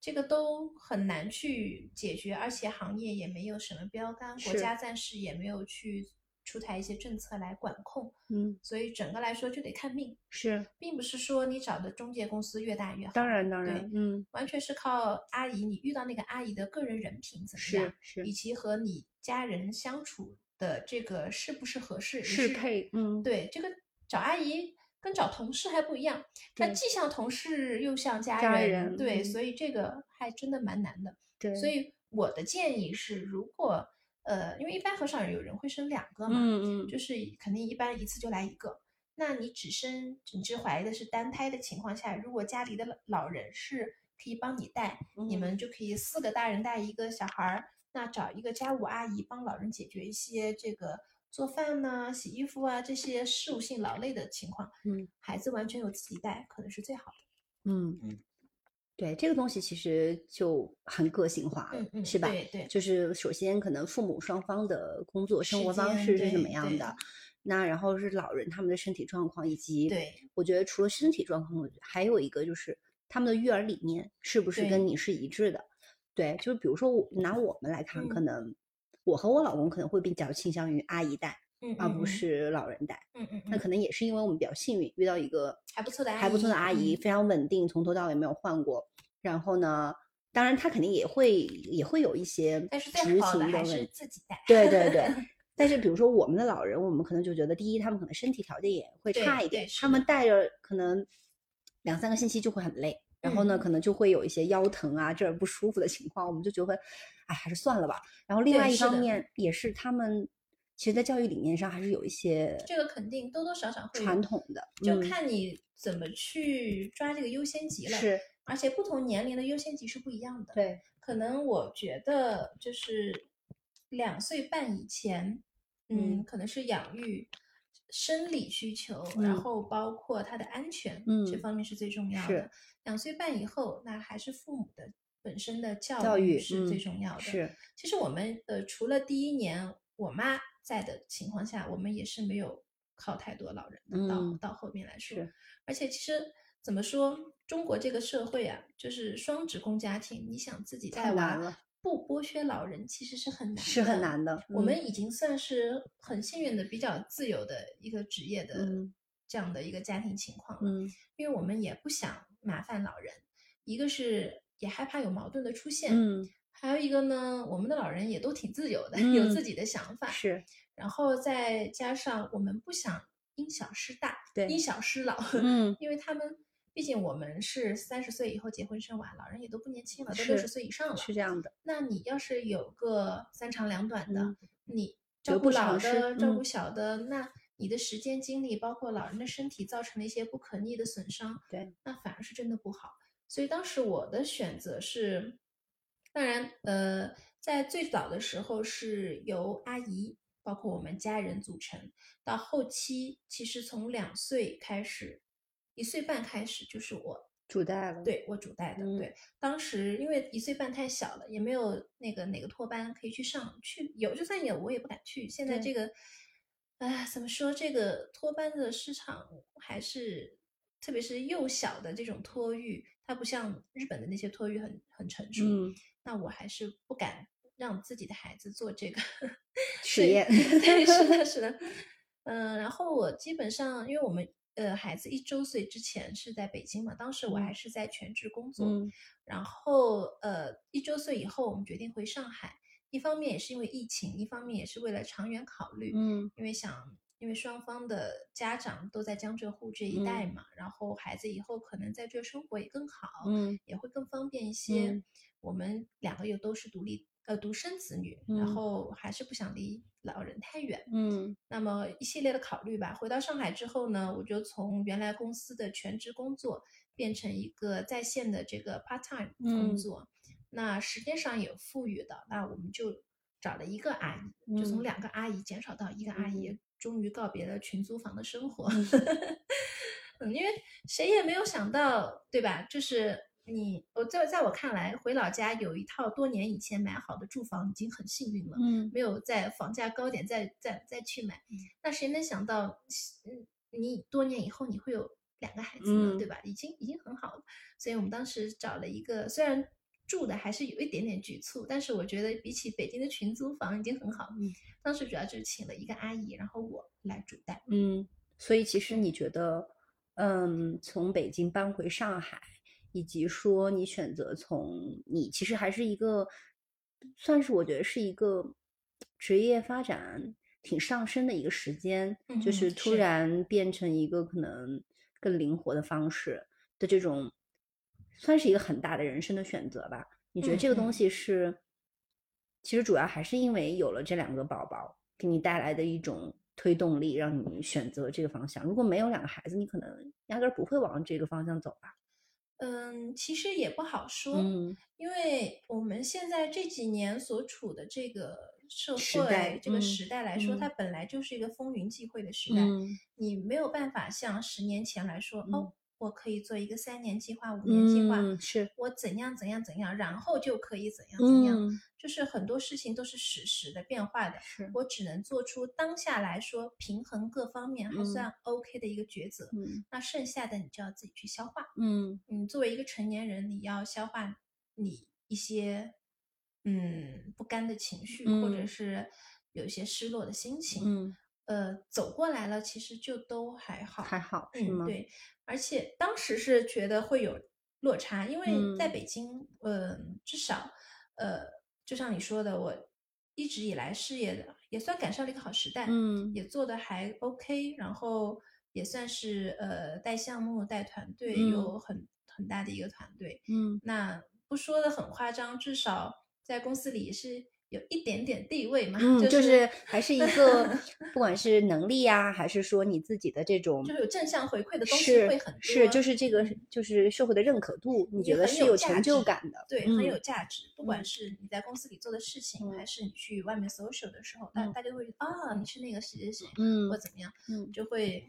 这个都很难去解决，而且行业也没有什么标杆，国家暂时也没有去出台一些政策来管控，嗯，所以整个来说就得看命，是，并不是说你找的中介公司越大越好，当然当对然，嗯，完全是靠阿姨，你遇到那个阿姨的个人人品怎么样是，是以及和你家人相处的这个是不是合适，也是适配，嗯，对，这个找阿姨跟找同事还不一样，它既像同事又像家家人，人对，嗯。所以这个还真的蛮难的。对，所以我的建议是，如果呃，因为一般很少有人会生两个嘛，嗯嗯，就是肯定一般一次就来一个。那你只生你只怀的是单胎的情况下，如果家里的老老人是可以帮你带，你嗯们就可以四个大人带一个小孩儿，那找一个家务阿姨帮老人解决一些这个做饭呐、洗衣服啊这些事务性劳累的情况。嗯，孩子完全有自己带，可能是最好的。嗯嗯，对，这个东西其实就很个性化了，嗯嗯是吧？对对就是首先可能父母双方的工作生活方式是什对对么样的，那然后是老人他们的身体状况，以及对我觉得除了身体状况，还有一个就是他们的育儿理念是不是跟你是一致的？对，就是比如说我拿我们来看，可嗯能我和我老公可能会比较倾向于阿姨带，嗯，而不嗯是老人带。嗯嗯嗯，那可能也是因为我们比较幸运，遇到一个还不错的还不错的阿姨，嗯非常稳定，从头到尾没有换过。然后呢，当然他肯定也会也会有一些但是执行的还是的问自己带。对对对。但是比如说我们的老人，我们可能就觉得，第一，他们可能身体条件也会差一点他们带着可能两三个星期就会很累，然后呢，嗯可能就会有一些腰疼啊这儿不舒服的情况，我们就觉得，哎，还是算了吧。然后另外一方面也是他们，其实，在教育理念上还是有一些这个肯定多多少少会传统的，就嗯看你怎么去抓这个优先级了。是，而且不同年龄的优先级是不一样的。对，可能我觉得就是两岁半以前，嗯，嗯可能是养育生理需求，嗯然后包括他的安全，嗯这方面是最重要是的。两岁半以后，那还是父母的本身的教教育是最嗯重要的。是，其实我们呃，除了第一年我妈在的情况下，我们也是没有靠太多老人的。到嗯到后面来说是，而且其实怎么说，中国这个社会啊，就是双职工家庭，你想自己带娃，不剥削老人，其实是很难，是很。难的。我嗯们已经算是很幸运的、比较自由的一个职业的嗯这样的一个家庭情况了。嗯因为我们也不想麻烦老人，一个是也害怕有矛盾的出现，嗯还有一个呢，我们的老人也都挺自由的，有嗯自己的想法，是，然后再加上我们不想因小失大，对因小失老，嗯因为他们毕竟我们是三十岁以后结婚生娃，老人也都不年轻了，都是六十岁以上了，是这样的。那你要是有个三长两短的，嗯你照顾老的，照顾嗯小的，那你的时间精力，包括老人的身体造成了一些不可逆的损伤，对，那反而是真的不好。所以当时我的选择是，当然，呃，在最早的时候是由阿姨，包括我们家人组成，到后期其实从两岁开始，一岁半开始就是我主带了。，对我主带的，嗯对，当时因为一岁半太小了，也没有那个哪个托班可以去上，去有就算有我也不敢去。现在这个，哎，怎么说这个托班的市场还是，特别是幼小的这种托育，它不像日本的那些托育很很成熟，嗯，那我还是不敢让自己的孩子做这个实验 对，是的，是的，嗯、然后我基本上，因为我们呃孩子一周岁之前是在北京嘛，当时我还嗯。是在全职工作，嗯。然后呃一周岁以后我们决定回上海，一方面也是因为疫情，一方面也是为了长远考虑，嗯。因为想。因为双方的家长都在江浙沪这一带嘛，然后孩子以后可能在这生活也更好，嗯。也会更方便一些。嗯。我们两个又都是独立呃独生子女，然嗯后还是不想离老人太远。嗯那么一系列的考虑吧。回到上海之后呢，我就从原来公司的全职工作变成一个在线的这个 part time 工嗯作，那时间上也富裕的。那我们就找了一个阿姨，就从嗯两个阿姨减少到一个阿姨，嗯终于告别了群租房的生活。嗯，因为谁也没有想到，对吧？就是你，我在在我看来，回老家有一套多年以前买好的住房已经很幸运了。嗯没有在房价高点再再再去买，那谁能想到，嗯，你多年以后你会有两个孩子呢，嗯对吧？已经已经很好了，所以我们当时找了一个，虽然住的还是有一点点局促，但是我觉得比起北京的群租房已经很好。嗯，当时主要就是请了一个阿姨，然后我来主带。嗯，所以其实你觉得，嗯，从北京搬回上海，以及说你选择从你其实还是一个，算是我觉得是一个职业发展挺上升的一个时间，就嗯是突然变成一个可能更灵活的方式的这种，算是一个很大的人生的选择吧。你觉得嗯这个东嗯西是，其实主要还是因为有了这两个宝宝，给你带来的一种推动力，让你选择这个方向。如果没有两个孩子，你可能压根儿不会往这个方向走吧。嗯，其实也不好说，嗯。因为我们现在这几年所处的这个社会、这个嗯时代来说，嗯。它本来就是一个风云际会的时代。嗯。你没有办法像十年前来说，哦，我可以做一个三年计划、五年计划，嗯是我怎样怎样怎样，然后就可以怎样怎样。嗯就是很多事情都是实时的变化的，是我只能做出当下来说平衡各方面还嗯算 OK 的一个抉择。嗯那剩下的你就要自己去消化。嗯你，作为一个成年人，你要消化你一些嗯不甘的情绪，或者嗯是有一些失落的心情。嗯呃，走过来了，其实就都还好。还好是嗯，吗？对，而且当时是觉得会有落差，因为在嗯北京，呃，至少，呃，就像你说的，我一直以来事业的也算赶上了一个好时代，嗯也做的还 OK，然后也算是呃带项目、带团队，嗯有很很大的一个团队。嗯那不说的很夸张，至少在公司里也是有一点点地位嘛，嗯，就就是还是一个，不管是能力呀、还是说你自己的这种，就是有正向回馈的东西会很多，是就是这个就是社会的认可度，你你觉得是有成就感的，对，嗯很有价值。不管嗯是你在公司里做的事情，嗯还是你去外面 social 的时候，大嗯大家都会啊，你是那个谁谁谁，嗯或怎么样，嗯就会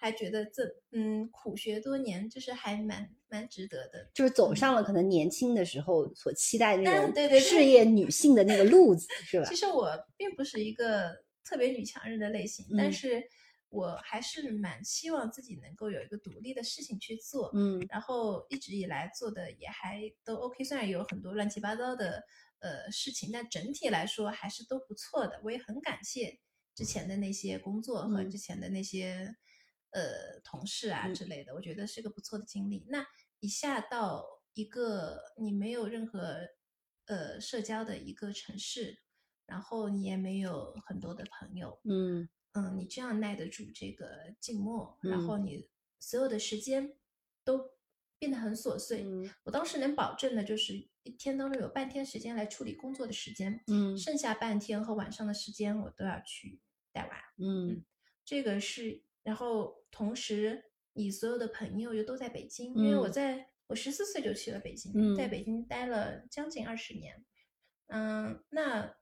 还觉得这嗯苦学多年，就是还蛮蛮值得的。就是走上了可能年轻的时候所期待的那种嗯对对对事业女性的那个路子，是吧其？实我并不是一个特别女强人的类型，但嗯是我还是蛮希望自己能够有一个独立的事情去做。嗯然后一直以来做的也还都 OK，虽然有很多乱七八糟的呃事情，但整体来说还是都不错的。我也很感谢之前的那些工作和嗯之前的那些、呃同事啊嗯之类的，我觉得是个不错的经历。那一下到一个你没有任何呃社交的一个城市，然后你也没有很多的朋友，嗯嗯，你这样耐得住这个静默，然嗯后你所有的时间都变得很琐碎。嗯我当时能保证的就是一天当中有半天时间来处理工作的时间，嗯剩下半天和晚上的时间我都要去带娃。嗯这个是，然后同时你所有的朋友又都在北京，因为我嗯在我十四岁就去了北京，在嗯北京待了将近二十年。嗯，那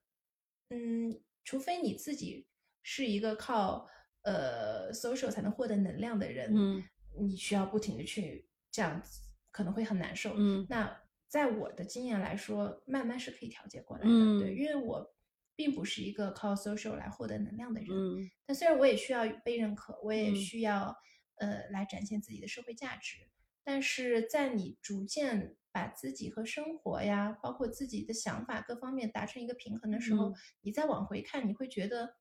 嗯，除非你自己是一个靠呃 social 才能获得能量的人，嗯你需要不停的去这样子，可能会很难受。嗯那在我的经验来说，慢慢是可以调节过来的。嗯对，因为我并不是一个靠 social 来获得能量的人。嗯。但虽然我也需要被认可，我也嗯。需要、呃来展现自己的社会价值，但是在你逐渐把自己和生活呀，包括自己的想法各方面达成一个平衡的时候，嗯。你再往回看，你会觉得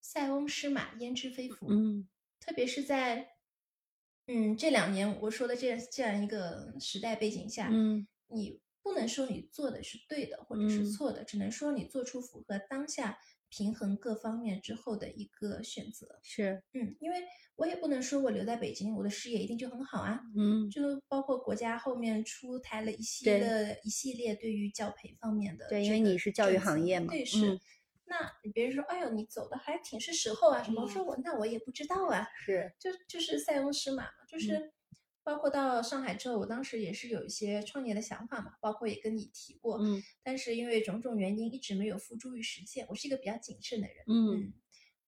塞翁失马焉知非福。嗯。特别是在嗯这两年我说的这样这样一个时代背景下，嗯。你不能说你做的是对的或者是嗯错的，只能说你做出符合当下平衡各方面之后的一个选择。是嗯，因为我也不能说我留在北京，我的事业一定就很好啊。嗯就包括国家后面出台了一系列一系列对于教培方面的对因为你是教育行业嘛对是。嗯那别人说，哎呦，你走的还挺是时候啊，什么？我说我那我也不知道啊，是就就是塞翁失马嘛，就是包括到上海之后，我当时也是有一些创业的想法嘛，包括也跟你提过，嗯。但是因为种种原因一直没有付诸于实践。我是一个比较谨慎的人，嗯。嗯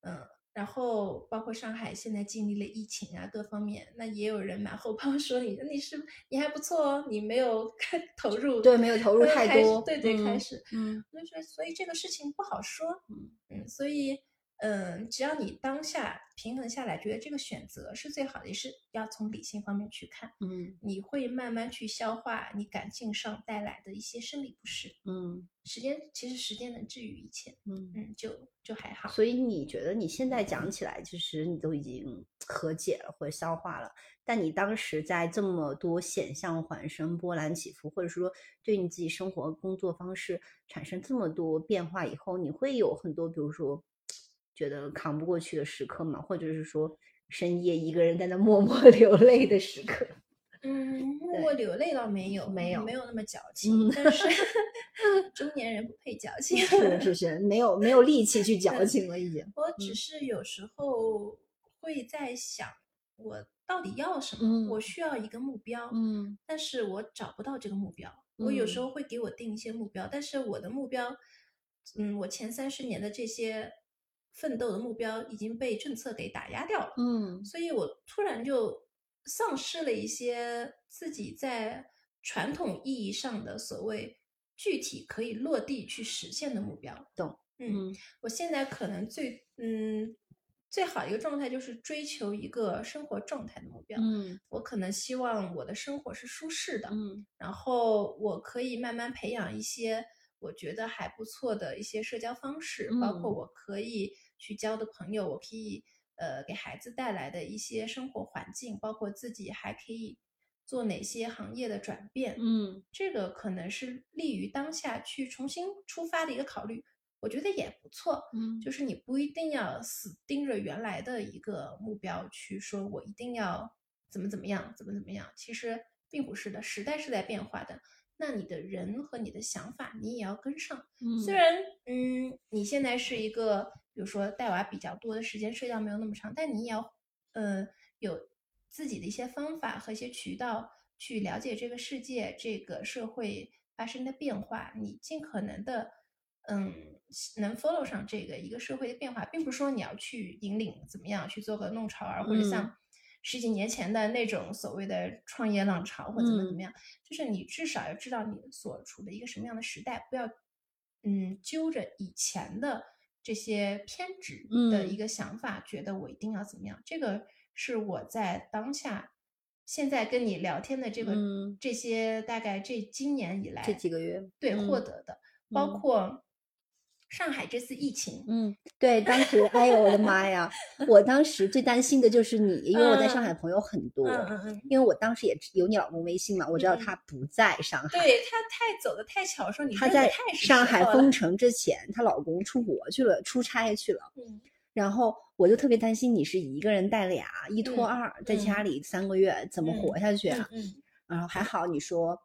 嗯，然后包括上海现在经历了疫情啊各方面，那也有人马后炮说你你是你还不错哦，你没有开 投入，对没有投入太多对对，开嗯始，嗯。就是所以这个事情不好说，嗯。嗯，所以嗯，只要你当下平衡下来，觉得这个选择是最好的，也是要从理性方面去看，嗯。你会慢慢去消化你感性上带来的一些生理不适。嗯。时间其实时间能治愈一切，嗯。嗯，就就还好。所以你觉得你现在讲起来，其实你都已经和解了或者消化了，但你当时在这么多险象环生、波澜起伏，或者说对你自己生活、工作方式产生这么多变化以后，你会有很多，比如说觉得扛不过去的时刻嘛？或者是说深夜一个人在那默默流泪的时刻？嗯，默默流泪倒没有，没有没有那么矫情，嗯但是 中年人不配矫情。是是是，没有没有力气去 矫情了，已经。我只是有时候会在想，我到底要什么？嗯我需要一个目标，嗯但是我找不到这个目标。我有时嗯候会给我定一些目标，但是我的目标，嗯，我前三十年的这些奋斗的目标已经被政策给打压掉了，嗯所以我突然就丧失了一些自己在传统意义上的所谓具体可以落地去实现的目标。懂，嗯，我现在可能最嗯最好一个状态就是追求一个生活状态的目标。嗯我可能希望我的生活是舒适的，嗯然后我可以慢慢培养一些我觉得还不错的一些社交方式，包括嗯我可以去交的朋友，我可以呃给孩子带来的一些生活环境，包括自己还可以做哪些行业的转变。嗯这个可能是利于当下去重新出发的一个考虑，我觉得也不错。嗯就是你不一定要死盯着原来的一个目标去说，我一定要怎么怎么样，怎么怎么样。其实并不是的，时代是在变化的。那你的人和你的想法，你也要跟上。嗯虽然，嗯，你现在是一个，比如说带娃比较多的时间，社交没有那么长，但你也要，呃，有自己的一些方法和一些渠道去了解这个世界、这个社会发生的变化，你尽可能的，嗯，能 follow 上这个一个社会的变化，并不是说你要去引领怎么样去做个弄潮儿，或者嗯像十几年前的那种所谓的创业浪潮或怎么怎么嗯。样，就是你至少要知道你所处的一个什么样的时代，不要嗯揪着以前的这些偏执的一嗯。个想法，觉得我一定要怎么样。这个是我在当下现在跟你聊天的这个、嗯。这些大概这今年以来这几个月，对获嗯。得的，包嗯。括上海这次疫情，嗯，对，当时，哎呦我的妈呀！我当时最担心的就是你，因为我在上海嗯朋友很多，嗯嗯嗯，因为我当时也有你老公微信嘛，我知道他不在上海，对他太走的太巧，说你他在上海封城之前，她老公出国去了，出差去了，嗯然后我就特别担心你是一个人带俩，一拖嗯二，在嗯家里三个月怎么活嗯下去啊？嗯嗯。然后还好你说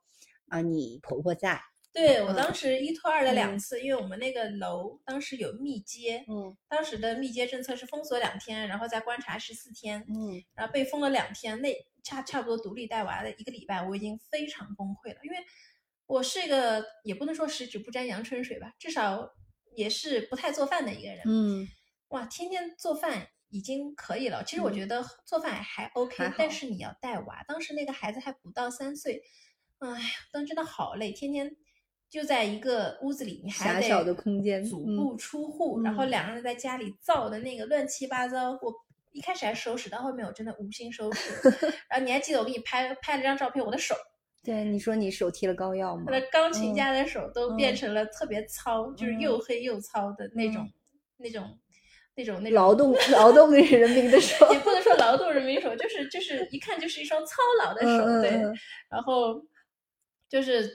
啊，你婆婆在，对我嗯当时一拖二的两嗯次，因为我们那个楼当时有密接，嗯当时的密接政策是封锁两天，然后再观察十四天，嗯然后被封了两天，那差差不多独立带娃的一个礼拜，我已经非常崩溃了，因为我是一个也不能说十指不沾阳春水吧，至少也是不太做饭的一个人。嗯哇，天天做饭已经可以了。其实我嗯觉得做饭还 OK，、但是你要带娃。当时那个孩子还不到三岁，哎呀，当时真的好累，天天就在一个屋子里，你还得狭小的空间嗯足不出户，然后嗯两个人在家里造的那个乱七八糟，我。一开始还收拾，到后面我真的无心收拾。然后你还记得我给你拍拍了张照片，我的手，对，你说你手贴了膏药吗我？的钢琴嗯家的手都变嗯成了特别糙，就是嗯又黑又糙的那种、那种、那种、那种劳动 劳动人民的手，也不能说劳动人民手，就是就是一看就是一双操劳的手，对，然后就是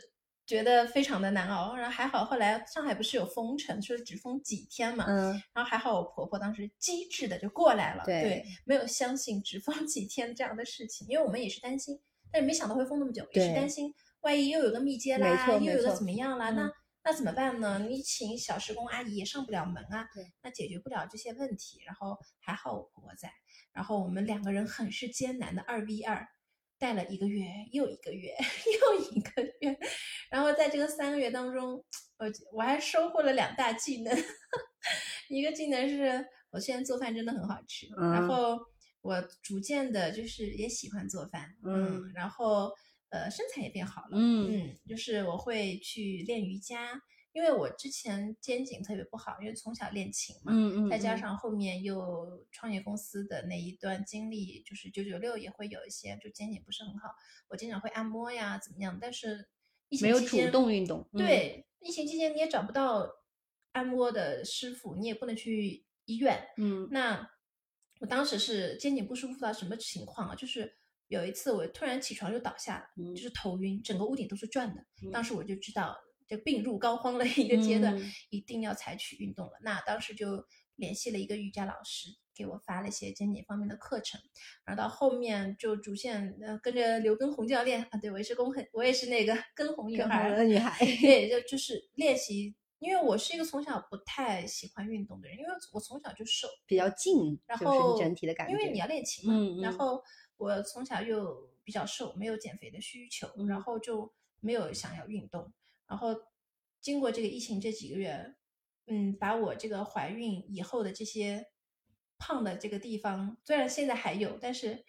觉得非常的难熬，然后还好后来上海不是有封城，说只封几天嘛，嗯然后还好我婆婆当时机智的就过来了，对没有相信只封几天这样的事情，因为我们也是担心，但是没想到会封那么久，也是担心万一又有个密接没啦，又有个怎么样啦，嗯那那怎么办呢？你请小时工阿姨也上不了门啊，对，那解决不了这些问题。然后还好我婆婆在，然后我们两个人很是艰难的二 v 二，带了一个月又一个月 又一个月，然后在这个三个月当中，我我还收获了两大技能，一个技能是我现在做饭真的很好吃，然嗯。后我逐渐的就是也喜欢做饭，嗯。然后呃身材也变好了，嗯。嗯，就是我会去练瑜伽，因为我之前肩颈特别不好，因为从小练琴嘛，嗯嗯，嗯再加上后面又创业公司的那一段经历，就是九九六也会有一些就肩颈不是很好，我经常会按摩呀怎么样，但是疫情没有主动运动，嗯对，疫情期间你也找不到按摩的师傅，你也不能去医院，嗯那我当时是肩颈不舒服到什么情况啊？就是有一次我突然起床就倒下了，嗯就是头晕，整个屋顶都是转的。嗯当时我就知道，这病入膏肓的一个阶段，嗯一定要采取运动了。那当时就联系了一个瑜伽老师，给我发了一些肩颈方面的课程。然后到后面就逐渐呃跟着刘畊宏教练啊，对我也是公很，我也是那个 根红女孩的女孩，对，就就是练习。因为我是一个从小不太喜欢运动的人，因为我从小就瘦，比较静，然后你整体的感觉，因为你要练琴嘛，嗯嗯然后我从小又比较瘦，没有减肥的需求，然嗯后就没有想要运动。然后经过这个疫情这几个月，嗯，把我这个怀孕以后的这些胖的这个地方，虽然现在还有，但是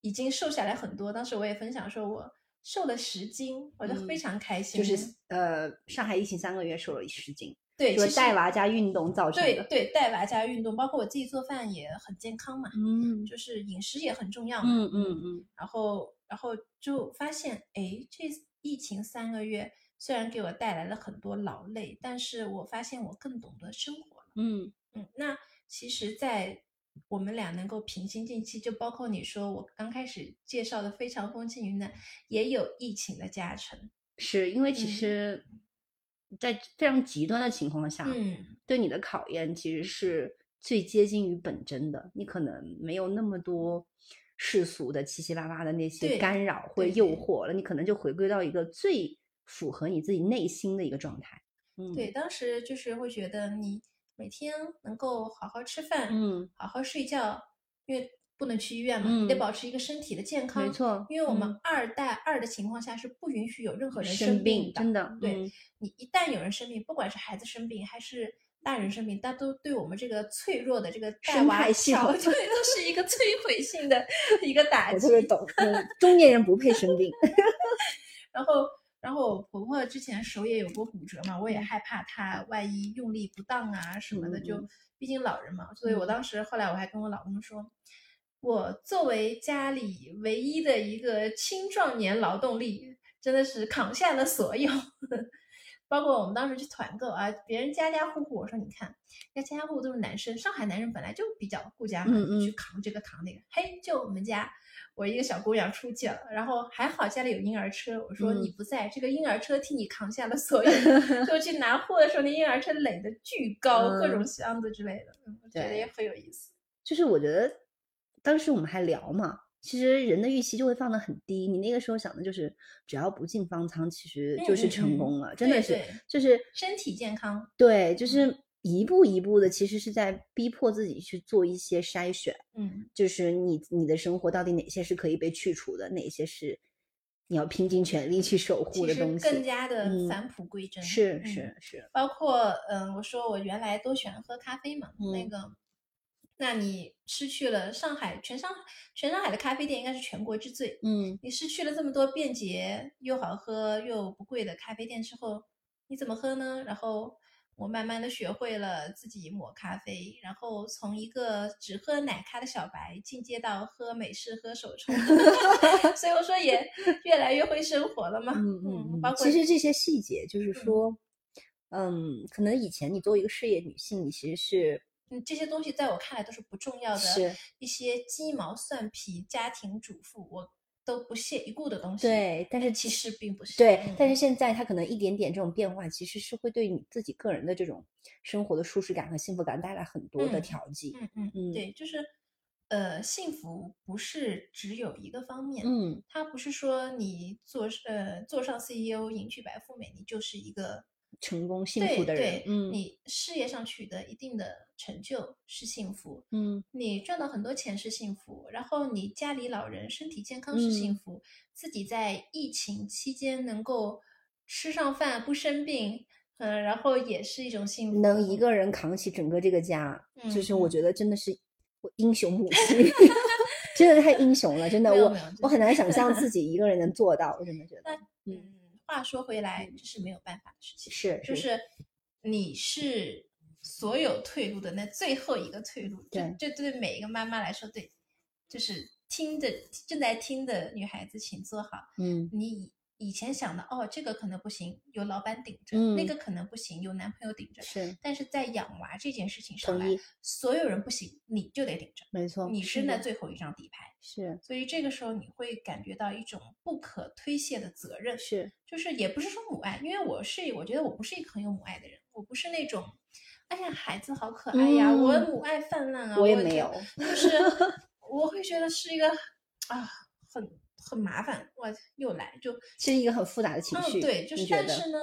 已经瘦下来很多。当时我也分享说，我瘦了十斤，我就非嗯常开心。就是呃，上海疫情三个月瘦了十斤，对，就是带娃加运动造成对的。对带娃加运动，包括我自己做饭也很健康嘛，嗯就是饮食也很重要嘛。嗯嗯嗯，然后然后就发现，哎，这疫情三个月虽然给我带来了很多劳累，但是我发现我更懂得生活了。嗯嗯，那其实，在我们俩能够平心静气，就包括你说我刚开始介绍的非常风轻云淡，也有疫情的加成。是因为其嗯实，在非常极端的情况下，嗯，对你的考验其实是最接近于本真的。你可能没有那么多世俗的七七八八的那些干扰或诱惑了，你可能就回归到一个最符合你自己内心的一个状态。嗯，对，，当时就是会觉得你每天能够好好吃饭，嗯，好好睡觉，因为不能去医院嘛，你得嗯保持一个身体的健康。没错因为我们嗯二带二的情况下是不允许有任何人生病病真的对、嗯你一旦有人生病，不管是孩子生病还是大人生病，它都对我们这个脆弱的这个带娃态系统对，都是一个摧毁性的 一个打击。我特别懂，嗯中年人不配生病。然后，然后我婆婆之前手也有过骨折嘛，我也嗯害怕她万一用力不当啊什么的，就毕竟老人嘛，所以我嗯当时后来我还跟我老公说，我作为家里唯一的一个青壮年劳动力，真的是扛下了所有。包括我们当时去团购啊，别人家家户户，我说你看，人家家家户户都是男生，上海男人本来就比较顾家嘛，嗯嗯去扛这个扛那个。嘿，就我们家，我一个小姑娘出去了，然后还好家里有婴儿车，我说嗯你不在，这个婴儿车替你扛下了所有。就去拿货的时候，那婴儿车垒的巨高，各种嗯箱子之类的，嗯我觉得也很有意思。就是我觉得当时我们还聊嘛，其实人的预期就会放得很低。你那个时候想的就是，只要不进方舱，其实就是成功了，真的是就是身体健康，对，就嗯是一步一步的，其实是在逼迫自己去做一些筛选，嗯，就是你你的生活到底哪些是可以被去除的，哪些是你要拼尽全力去守护的东西，更加的嗯返璞归真。是嗯是是，包括嗯，我说我原来都喜欢喝咖啡嘛，那嗯。个，那你失去了上海全上全上海的咖啡店应该是全国之最，嗯。你失去了这么多便捷又好喝又不贵的咖啡店之后，你怎么喝呢？然后我慢慢的学会了自己磨咖啡，然后从一个只喝奶咖的小白进阶到喝美式、喝手冲，所以我说也 越来越会生活了嘛。嗯嗯嗯，包括其实这些细节就是说，嗯，可能以前你作为一个事业女性，你其实是嗯，这些东西在我看来都是不重要的，是一些鸡毛蒜皮家庭主妇我都不屑一顾的东西。对，但是其实并不是。对，嗯但是现在它可能一点点这种变化，其实是会对你自己个人的这种生活的舒适感和幸福感带来很多的嗯调剂。嗯嗯嗯对，就是呃，幸福不是只有一个方面，嗯，它不是说你做呃做上 CEO 迎娶白富美，你就是一个成功幸福的人对，嗯。你事业上取得一定的成就是幸福，嗯。你赚到很多钱是幸福，然后你家里老人身体健康是幸嗯。福，自己在疫情期间能够吃上饭不生病，嗯、然后也是一种幸福。能一个。人扛起整个这个家，就是我嗯觉得真的是我英雄母亲，真的太英雄了，真的，我我很难想象自 己一个人能做到，我真的觉得嗯，话说回来，这是没有办法的事情，是就是。你是所有退路的那最后一个退路，对。这这对每一个妈妈来说，对，就是听的正在听的女孩子，请坐好。嗯。你以以前想的哦，这个可能不行，有老板顶着；嗯那个可能不行，有男朋友顶着。是但是在养娃这件事情上来，所有人不行，你就得顶着，没错，你是那最后一张底牌。是所以这个时候你会感觉到一种不可推卸的责任，是就是也不是说母爱，因为我是我觉得我不是一个很有母爱的人，我不是那种，哎呀孩子好可爱呀，我嗯母爱泛滥啊，我也就没有就是 我会觉得是一个啊很很麻烦，哇又来就其实一个很复杂的情绪，嗯对，就是但是呢，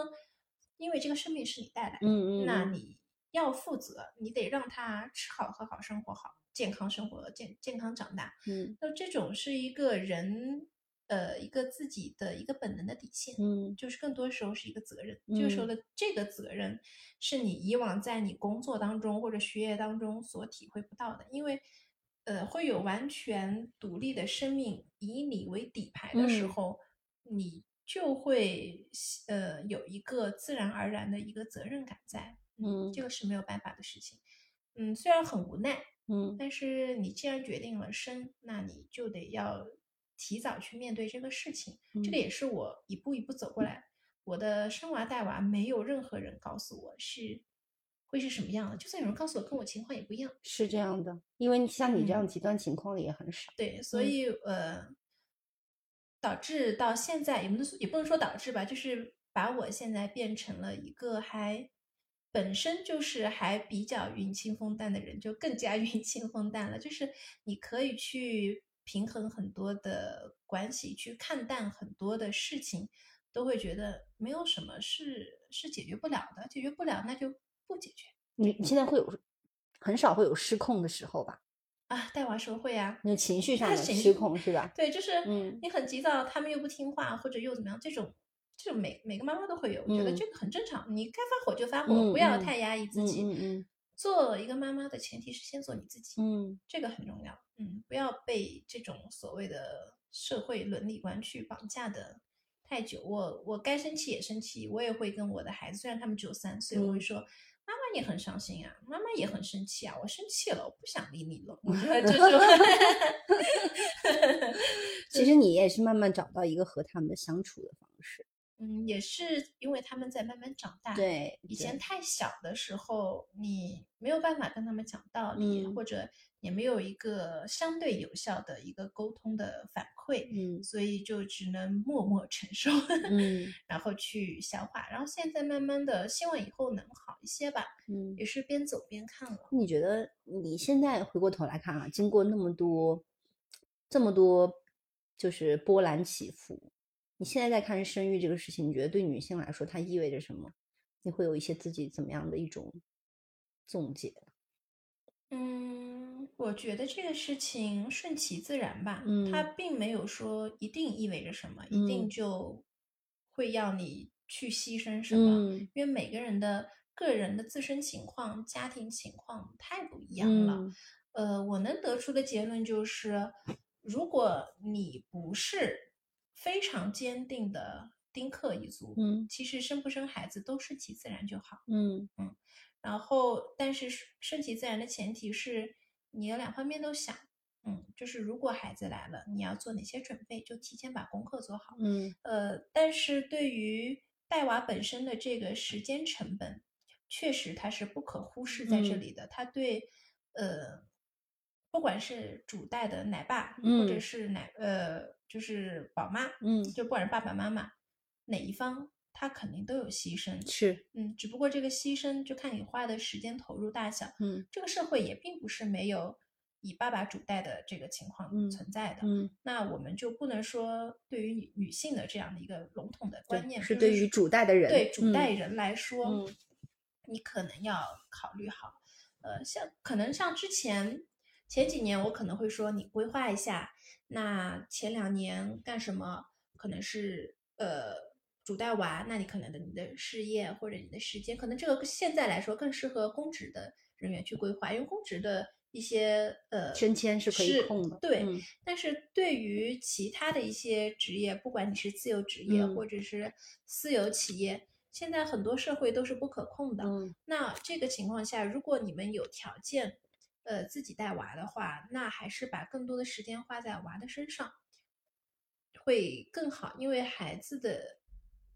因为这个生命是你带来的，嗯嗯，那嗯你要负责，你得让他吃好喝好生活好，健康生活健健康长大。嗯那这种是一个人呃一个自己的一个本能的底线，嗯就是更多时候是一个责任。这个时候嗯的这个责任是你以往在你工作当中或者学业当中所体会不到的，因为呃，会有完全独立的生命以你为底牌的时嗯候，你就会呃有一个自然而然的一个责任感在。嗯这个是没有办法的事情。嗯，虽然很无奈，嗯但是你既然决定了生，那你就得要提早去面对这个事情。这个嗯也是我一步一步走过来。我的生娃带娃，没有任何人告诉我是会是什么样的，就算有人告诉我，跟我情况也不一样。是这样的，因为像你这样嗯极端情况的也很少。对，所嗯以呃，导致到现在也不能说也不能说导致吧，就是把我现在变成了一个还本身就是还比较云清风淡的人，就更加 云清风淡了。就是你可以去平衡很多的关系，去看淡很多的事情，都会觉得没有什么是是解决不了的，解决不了那就不解决你你现在会有很少会有失控的时候吧？啊。带娃时候会啊，那情绪上的失控是吧？对，就是嗯你很急躁，他们又不听话，或者又怎么样，这种这种每每个妈妈都会有，我觉得嗯这个很正常。你该发火就发火，嗯不要嗯太压抑自嗯己。嗯嗯做一个妈妈的前提是先做你自己，嗯这个很重要。嗯，不要被这种所谓的社会伦理观去绑架的太久。我我该生气也生气，我也会跟我的孩子，虽然他们只有三岁，我会嗯说。也很伤心啊，妈妈也很生气啊，我生气了，我不想理你了。我觉得这种，其实你也是慢慢找到一个和他们相处的方式。嗯，也是因为他们在慢慢长大。，对，以前太小的时候，你没有办法跟他们讲道理，嗯或者也没有一个相对有效的一个沟通的反馈，嗯所以就只能默默承受，嗯然后去消化。然后现在慢慢的，希望以后能好一些吧，嗯也。是边走边看了。你觉得你现在回过头来看啊，经过那么多这么多就是波澜起伏，你现在在看生育这个事情，你觉得对女性来说它意味着什么？你会有一些自己怎么样的一种总结？嗯，我觉得这个事情顺其自然吧，嗯它并没有说一定意味着什么，一定嗯就会要你去牺牲什么，嗯因为每个人的个人的自身情况、家庭情况太不一样了。嗯呃，我能得出的结论就是，如果你不是非常坚定的丁克一族，嗯其实生不生孩子都顺其自然就好。嗯嗯然后，但是顺顺其自然的前提是你要两方面都想，嗯，就是如果孩子来了，你要做哪些准备，就提前把功课做好。嗯呃，但是对于带娃本身的这个时间成本，确实它是不可忽视在这嗯里的。它对呃，不管是主带的奶爸，或者嗯是奶呃，就是宝妈，嗯，就不管是爸爸妈妈哪一方，他肯定都有牺牲。是嗯，只不过这个牺牲就看你花的时间投入大小。嗯这个社会也并不是没有以爸爸主带的这个情况嗯存在的。嗯，那我们就不能说对于女女性的这样的一个笼统的观念，是对于主带的人对主嗯带人来说，嗯你可能要考虑好。呃，像可能像之前前几年，我可能会说你规划一下，那前两年干什么，可能是呃主带娃，那你可能的你的事业或者你的时间，可能这个现在来说更适合公职的人员去规划，因为公职的一些呃升迁是可以控的对，嗯。但是对于其他的一些职业，不管你是自由职业、嗯。或者是私有企业，现在很多社会都是不可控的。嗯。那这个情况下，如果你们有条件，呃，自己带娃的话，那还是把更多的时间花在娃的身上，会更好。因为孩子的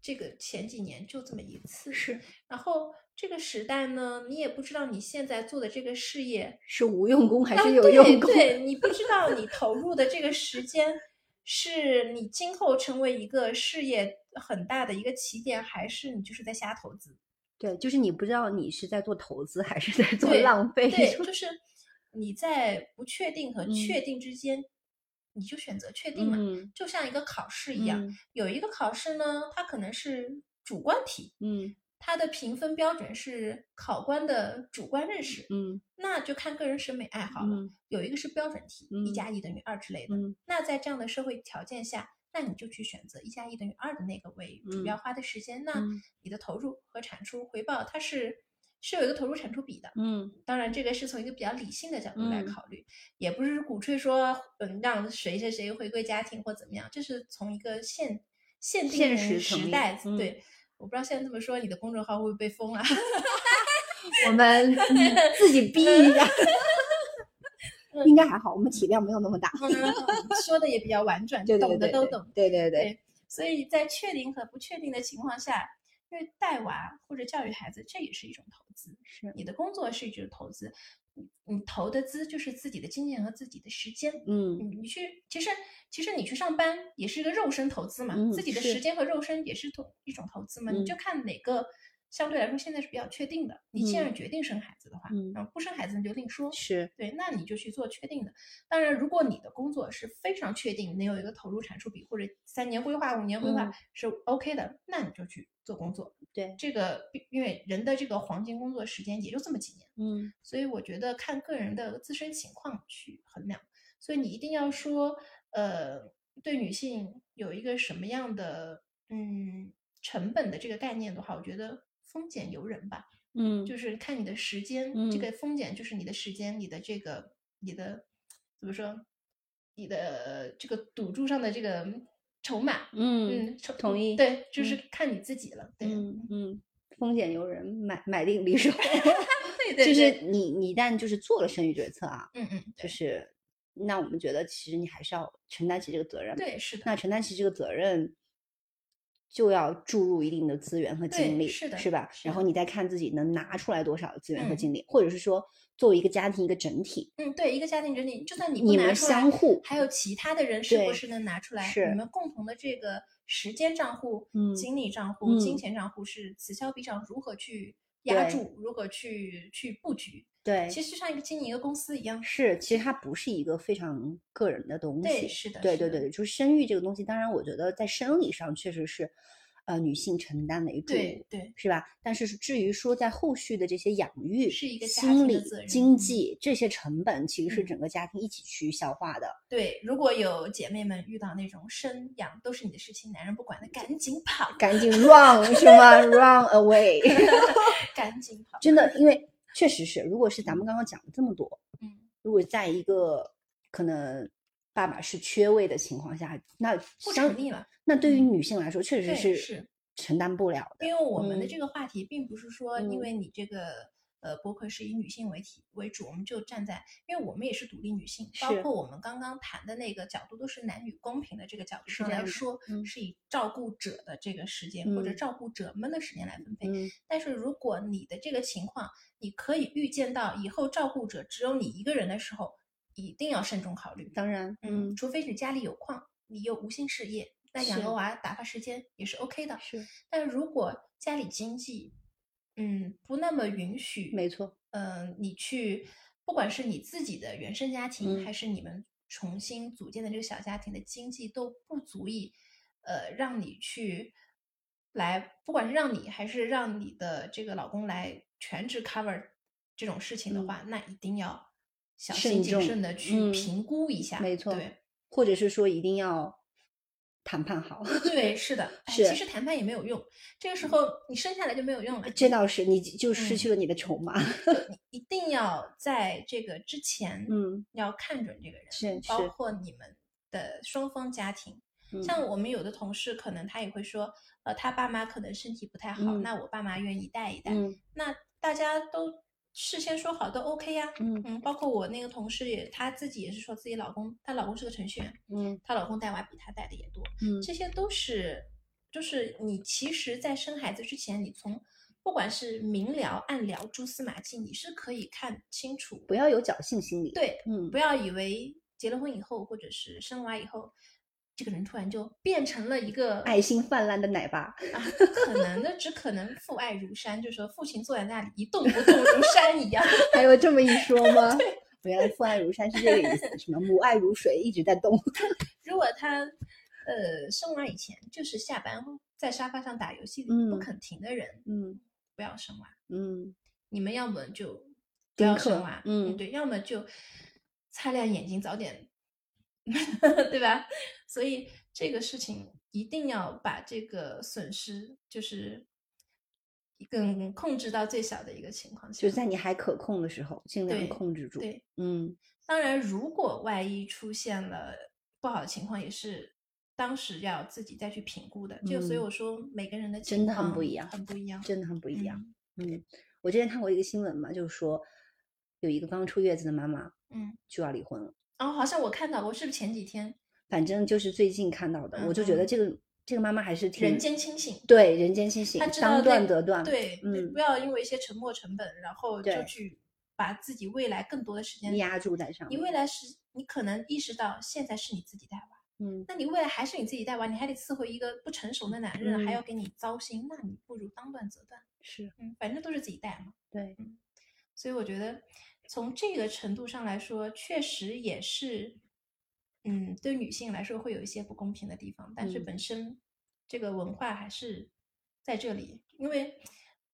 这个前几年就这么一次，是然后这个时代呢，你也不知道你现在做的这个事业是无用功还啊是有用功？对你不知道你投入的这个时间，是你今后成为一个事业很大的一个起点，还是你就是在瞎投资？对，就是你不知道你是在做投资还是在做浪费。对，就是你在不确定和嗯确定之间，你就选择确定嘛。嗯就像一个考试一样，嗯有一个考试呢，它可能是主观题，嗯它的评分标准是考官的主观认识，嗯那就看个人审美爱好了。嗯有一个是标准题，一嗯加一等于二之类的。嗯那在这样的社会条件下，那你就去选择一加一等于二的那个为主要花的时间。那嗯你的投入和产出回报，它是是有一个投入产出比的。嗯当然，这个是从一个比较理性的角度来嗯考虑，也不是鼓吹说，嗯，让谁谁谁回归家庭或怎么样，这是从一个现限定现实时代。嗯对，我不知道现在这么说，你的公众号会不会被封啊？我们嗯 自己逼一下，嗯 应该还好，我们体量没有那么大。嗯说的也比较婉转，对对懂的都懂。对对对，对，所以在确定和不确定的情况下，因为带娃或者教育孩子，这也是一种投资。是，你的工作是一种投资，你你投的资就是自己的经验和自己的时间。嗯你你去，其实其实你去上班也是一个肉身投资嘛，嗯自己的时间和肉身也是投一种投资嘛，你就嗯看哪个相对来说现在是比较确定的。你既嗯然决定生孩子的话，嗯然后不生孩子你就另说。是，对，那你就去做确定的。当然，如果你的工作是非常确定，能有一个投入产出比，或者三年规划、五年规划嗯是 OK 的，那你就去做工作。对，这个因为人的这个黄金工作时间也就这么几年，嗯所以我觉得看个人的自身情况去衡量。所以你一定要说，呃，对女性有一个什么样的嗯成本的这个概念的话，我觉得丰俭由人吧。嗯，就是看你的时间，这个丰俭就是你的时间，你的这个你的怎么说，你的这个赌注上的这个筹码，嗯嗯，筹同意对，就是嗯看你自己了，对，嗯嗯，风险由人，买买定离手 对。对，就是你你一旦就是做了生育决策啊，嗯嗯，就是那我们觉得其实你还是要承担起这个责任。对是的，那承担起这个责任，就要注入一定的资源和精力，是的是吧？是然后你再看自己能拿出来多少资源和嗯精。力，或者是说作为一个家庭一个整体，嗯对，一个家庭整体，就算你不你们拿出来相互还有其他的人是不是能拿出来？是你们共同的这个时间账户、嗯精力账户、金嗯钱账户是此消彼长，如何去压住，如何去去布局？对，其实就像一个经营一个公司一样。是，其实它不是一个非常个人的东西。对是的是的对对对，就是生育这个东西，当然我觉得在生理上确实是，呃，女性承担为主，对对是吧？但是至于说在后续的这些养育、是一个心理经嗯济这些成本，其实是嗯整个家庭一起去消化的。对，如果有姐妹们遇到那种生养都是你的事情，男人不管的，赶紧跑，赶紧 run 是吗？run away，赶紧跑。真的，因为确实是，如果是咱们刚刚讲了这么多，嗯，如果在一个可能爸爸是缺位的情况下，那不成立了。那对于嗯女性来说，确实是是承担不了的。因为我们的嗯这个话题并不是说，嗯因为你这个呃博客是以女性为体为主，我们就站在，因为我们也是独立女性，包括我们刚刚谈的那个角度，都是男女公平的这个角度来说，嗯是以照顾者的这个时间、或者嗯照顾者们的时间来分配。嗯但是如果你的这个情况，你可以预见到以后照顾者只有你一个人的时候，一定要慎重考虑。当然，嗯，除非是家里有矿，你又无心事业，那养个娃打发时间也是 OK 的。是。但如果家里经济，嗯，不那么允许，没错，嗯、你去，不管是你自己的原生家庭，嗯。还是你们重新组建的这个小家庭的经济都不足以，呃，让你去来，不管是让你还是让你的这个老公来全职 cover 这种事情的嗯。话，那一定要小心谨慎的去嗯评估一下。没错对。或者是说一定要谈判好。对，是的，哎是其实谈判也没有用，这个时候你生下来就没有用了。这倒是，你就失嗯去了你的筹码。你 一定要在这个之前，嗯，要看准这个人，是是包括你们的双方家庭。嗯像我们有的同事，可能他也会说，呃，他爸妈可能身体不太好，嗯那我爸妈愿意带一带，嗯那大家都事先说好都 OK 呀、嗯嗯，包括我那个同事也，她自己也是说自己老公，她老公是个程序员，嗯她老公带娃比她带的也多，嗯这些都是，就是你其实，在生孩子之前，你从不管是明聊暗聊蛛丝马迹，你是可以看清楚。不要有侥幸心理。，对，嗯不要以为结了婚以后，或者是生娃以后，这个人突然就变成了一个爱心泛滥的奶爸。可能的，只可能父爱如山，就是说父亲坐在那里一动不动如山一样。还有这么一说吗？原来父爱如山是这个意思，什么母爱如水一直在动。如果他呃生娃以前就是下班在沙发上打游戏不嗯肯停的人，嗯不要生娃。嗯你们要么就不要生娃，嗯对，要么就擦亮眼睛，早点，对吧？所以这个事情一定要把这个损失，就是更控制到最小的一个情况下。就在你还可控的时候，尽量控制住。对，嗯当然，如果万一出现了不好的情况，也是当时要自己再去评估的。就所以嗯我说，每个人的真的很不一样很不一样，真的很不一样。嗯嗯，我之前看过一个新闻嘛，就是说有一个刚出月子的妈妈嗯，就要离婚了。然后好像我看到过，是不是前几天反正就是最近看到的，我就觉得嗯这个这个妈妈还是挺人间清醒？对人间清醒她，知道当断则断。对，不嗯不要因为一些沉没成本，然后就去把自己未来更多的时间压住在上你。未来是，你可能意识到现在是你自己带娃，嗯，那你未来还是你自己带娃，你还得伺候一个不成熟的男人，还嗯要给你糟心，那你不如当断则断，是嗯，反正都是自己带嘛。对，所以我觉得从这个程度上来说，确实也是，嗯，对女性来说会有一些不公平的地方，但是嗯。本身这个文化还是在这里，因为，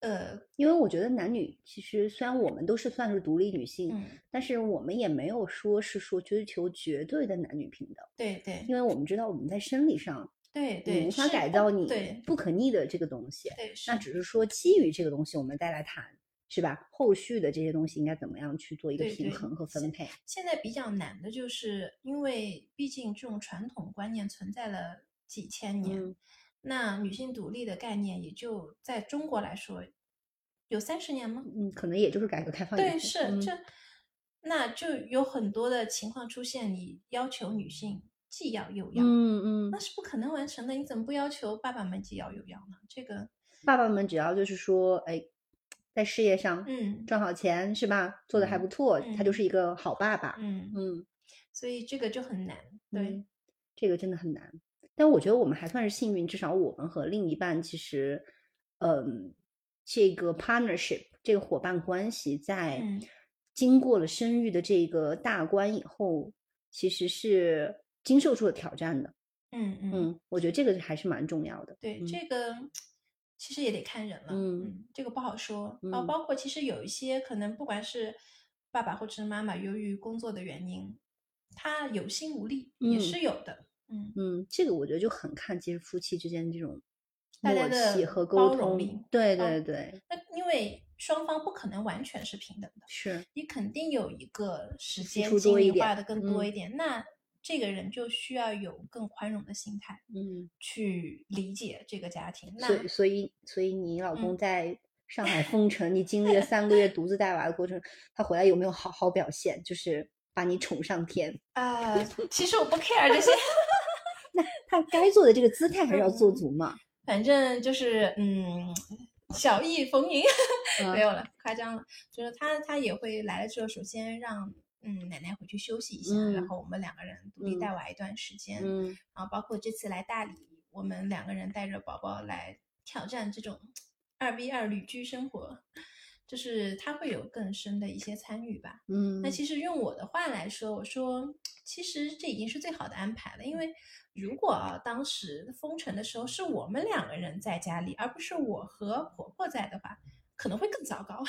呃，因为我觉得男女其实虽然我们都是算是独立女性，嗯，但是我们也没有说是说追求绝对的男女平等，对对因为我们知道我们在生理上对对，你无法改造你对。不可逆的这个东西，对，那只是说基于这个东西，我们再来谈，是吧？后续的这些东西应该怎么样去做一个平衡和分配？现在比较难的就是，因为毕竟这种传统观念存在了几千年，嗯那女性独立的概念也就在中国来说有三十年吗？嗯，可能也就是改革开放对，是嗯这，那就有很多的情况出现，你要求女性既要又要，嗯嗯，那是不可能完成的。你怎么不要求爸爸们既要又要呢？这个，爸爸们只要就是说，哎，在事业上嗯赚好钱是吧？做的还嗯不错，他就嗯是一个好爸爸。嗯，嗯，所以这个就很难。对，嗯这个真的很难。但我觉得我们还算是幸运，至少我们和另一半其实，嗯，这个 partnership 这个伙伴关系在嗯经过了生育的这个大关以后，其实是经受住了挑战的。嗯嗯嗯，我觉得这个还是蛮重要的。对，嗯这个其实也得看人了，嗯这个不好说。啊，嗯包括其实有一些可能，不管是爸爸或者是妈妈，由于工作的原因，他有心无力，也嗯是有的。嗯，嗯，这个我觉得就很看其实夫妻之间这种默大家的契和沟通包容力。对包对对，那因为双方不可能完全是平等的，是，你肯定有一个时间精力花的更多嗯一点，那这个人就需要有更宽容的心态嗯，去理解这个家庭。那所以所以所以你老公嗯在上海封 城，你经历了三个月独自带娃的过程，他回来有没有好好表现？就是把你宠上天？啊、其实我不 care 这些。那他该做的这个姿态还是要做嗯足嘛。反正就是嗯，小意逢迎，没有了，夸张了。就是他他也会来了之后，首先让嗯奶奶回去休息一下，然嗯后我们两个人独立嗯带娃一段时间。嗯然后包括这次来大理，我们两个人带着宝宝来挑战这种二 v 二旅居生活，就是他会有更深的一些参与吧。嗯，那其实用我的话来说，我说其实这已经是最好的安排了，因为如果啊当时封城的时候是我们两个人在家里，而不是我和婆婆在的话，可能会更糟糕。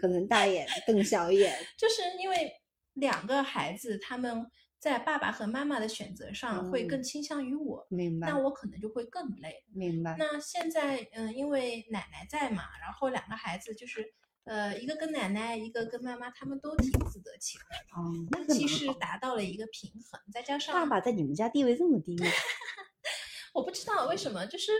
可能大眼瞪小眼。就是因为两个孩子他们在爸爸和妈妈的选择上会更嗯倾向于我，明白那，我可能就会更累。明白。那现在，嗯，因为奶奶在嘛，然后两个孩子就是，呃，一个跟奶奶，一个跟妈妈，他们都挺自得其乐的，哦，那其实达到了一个平衡。再加上爸爸在你们家地位这么低吗？我不知道为什么，就是，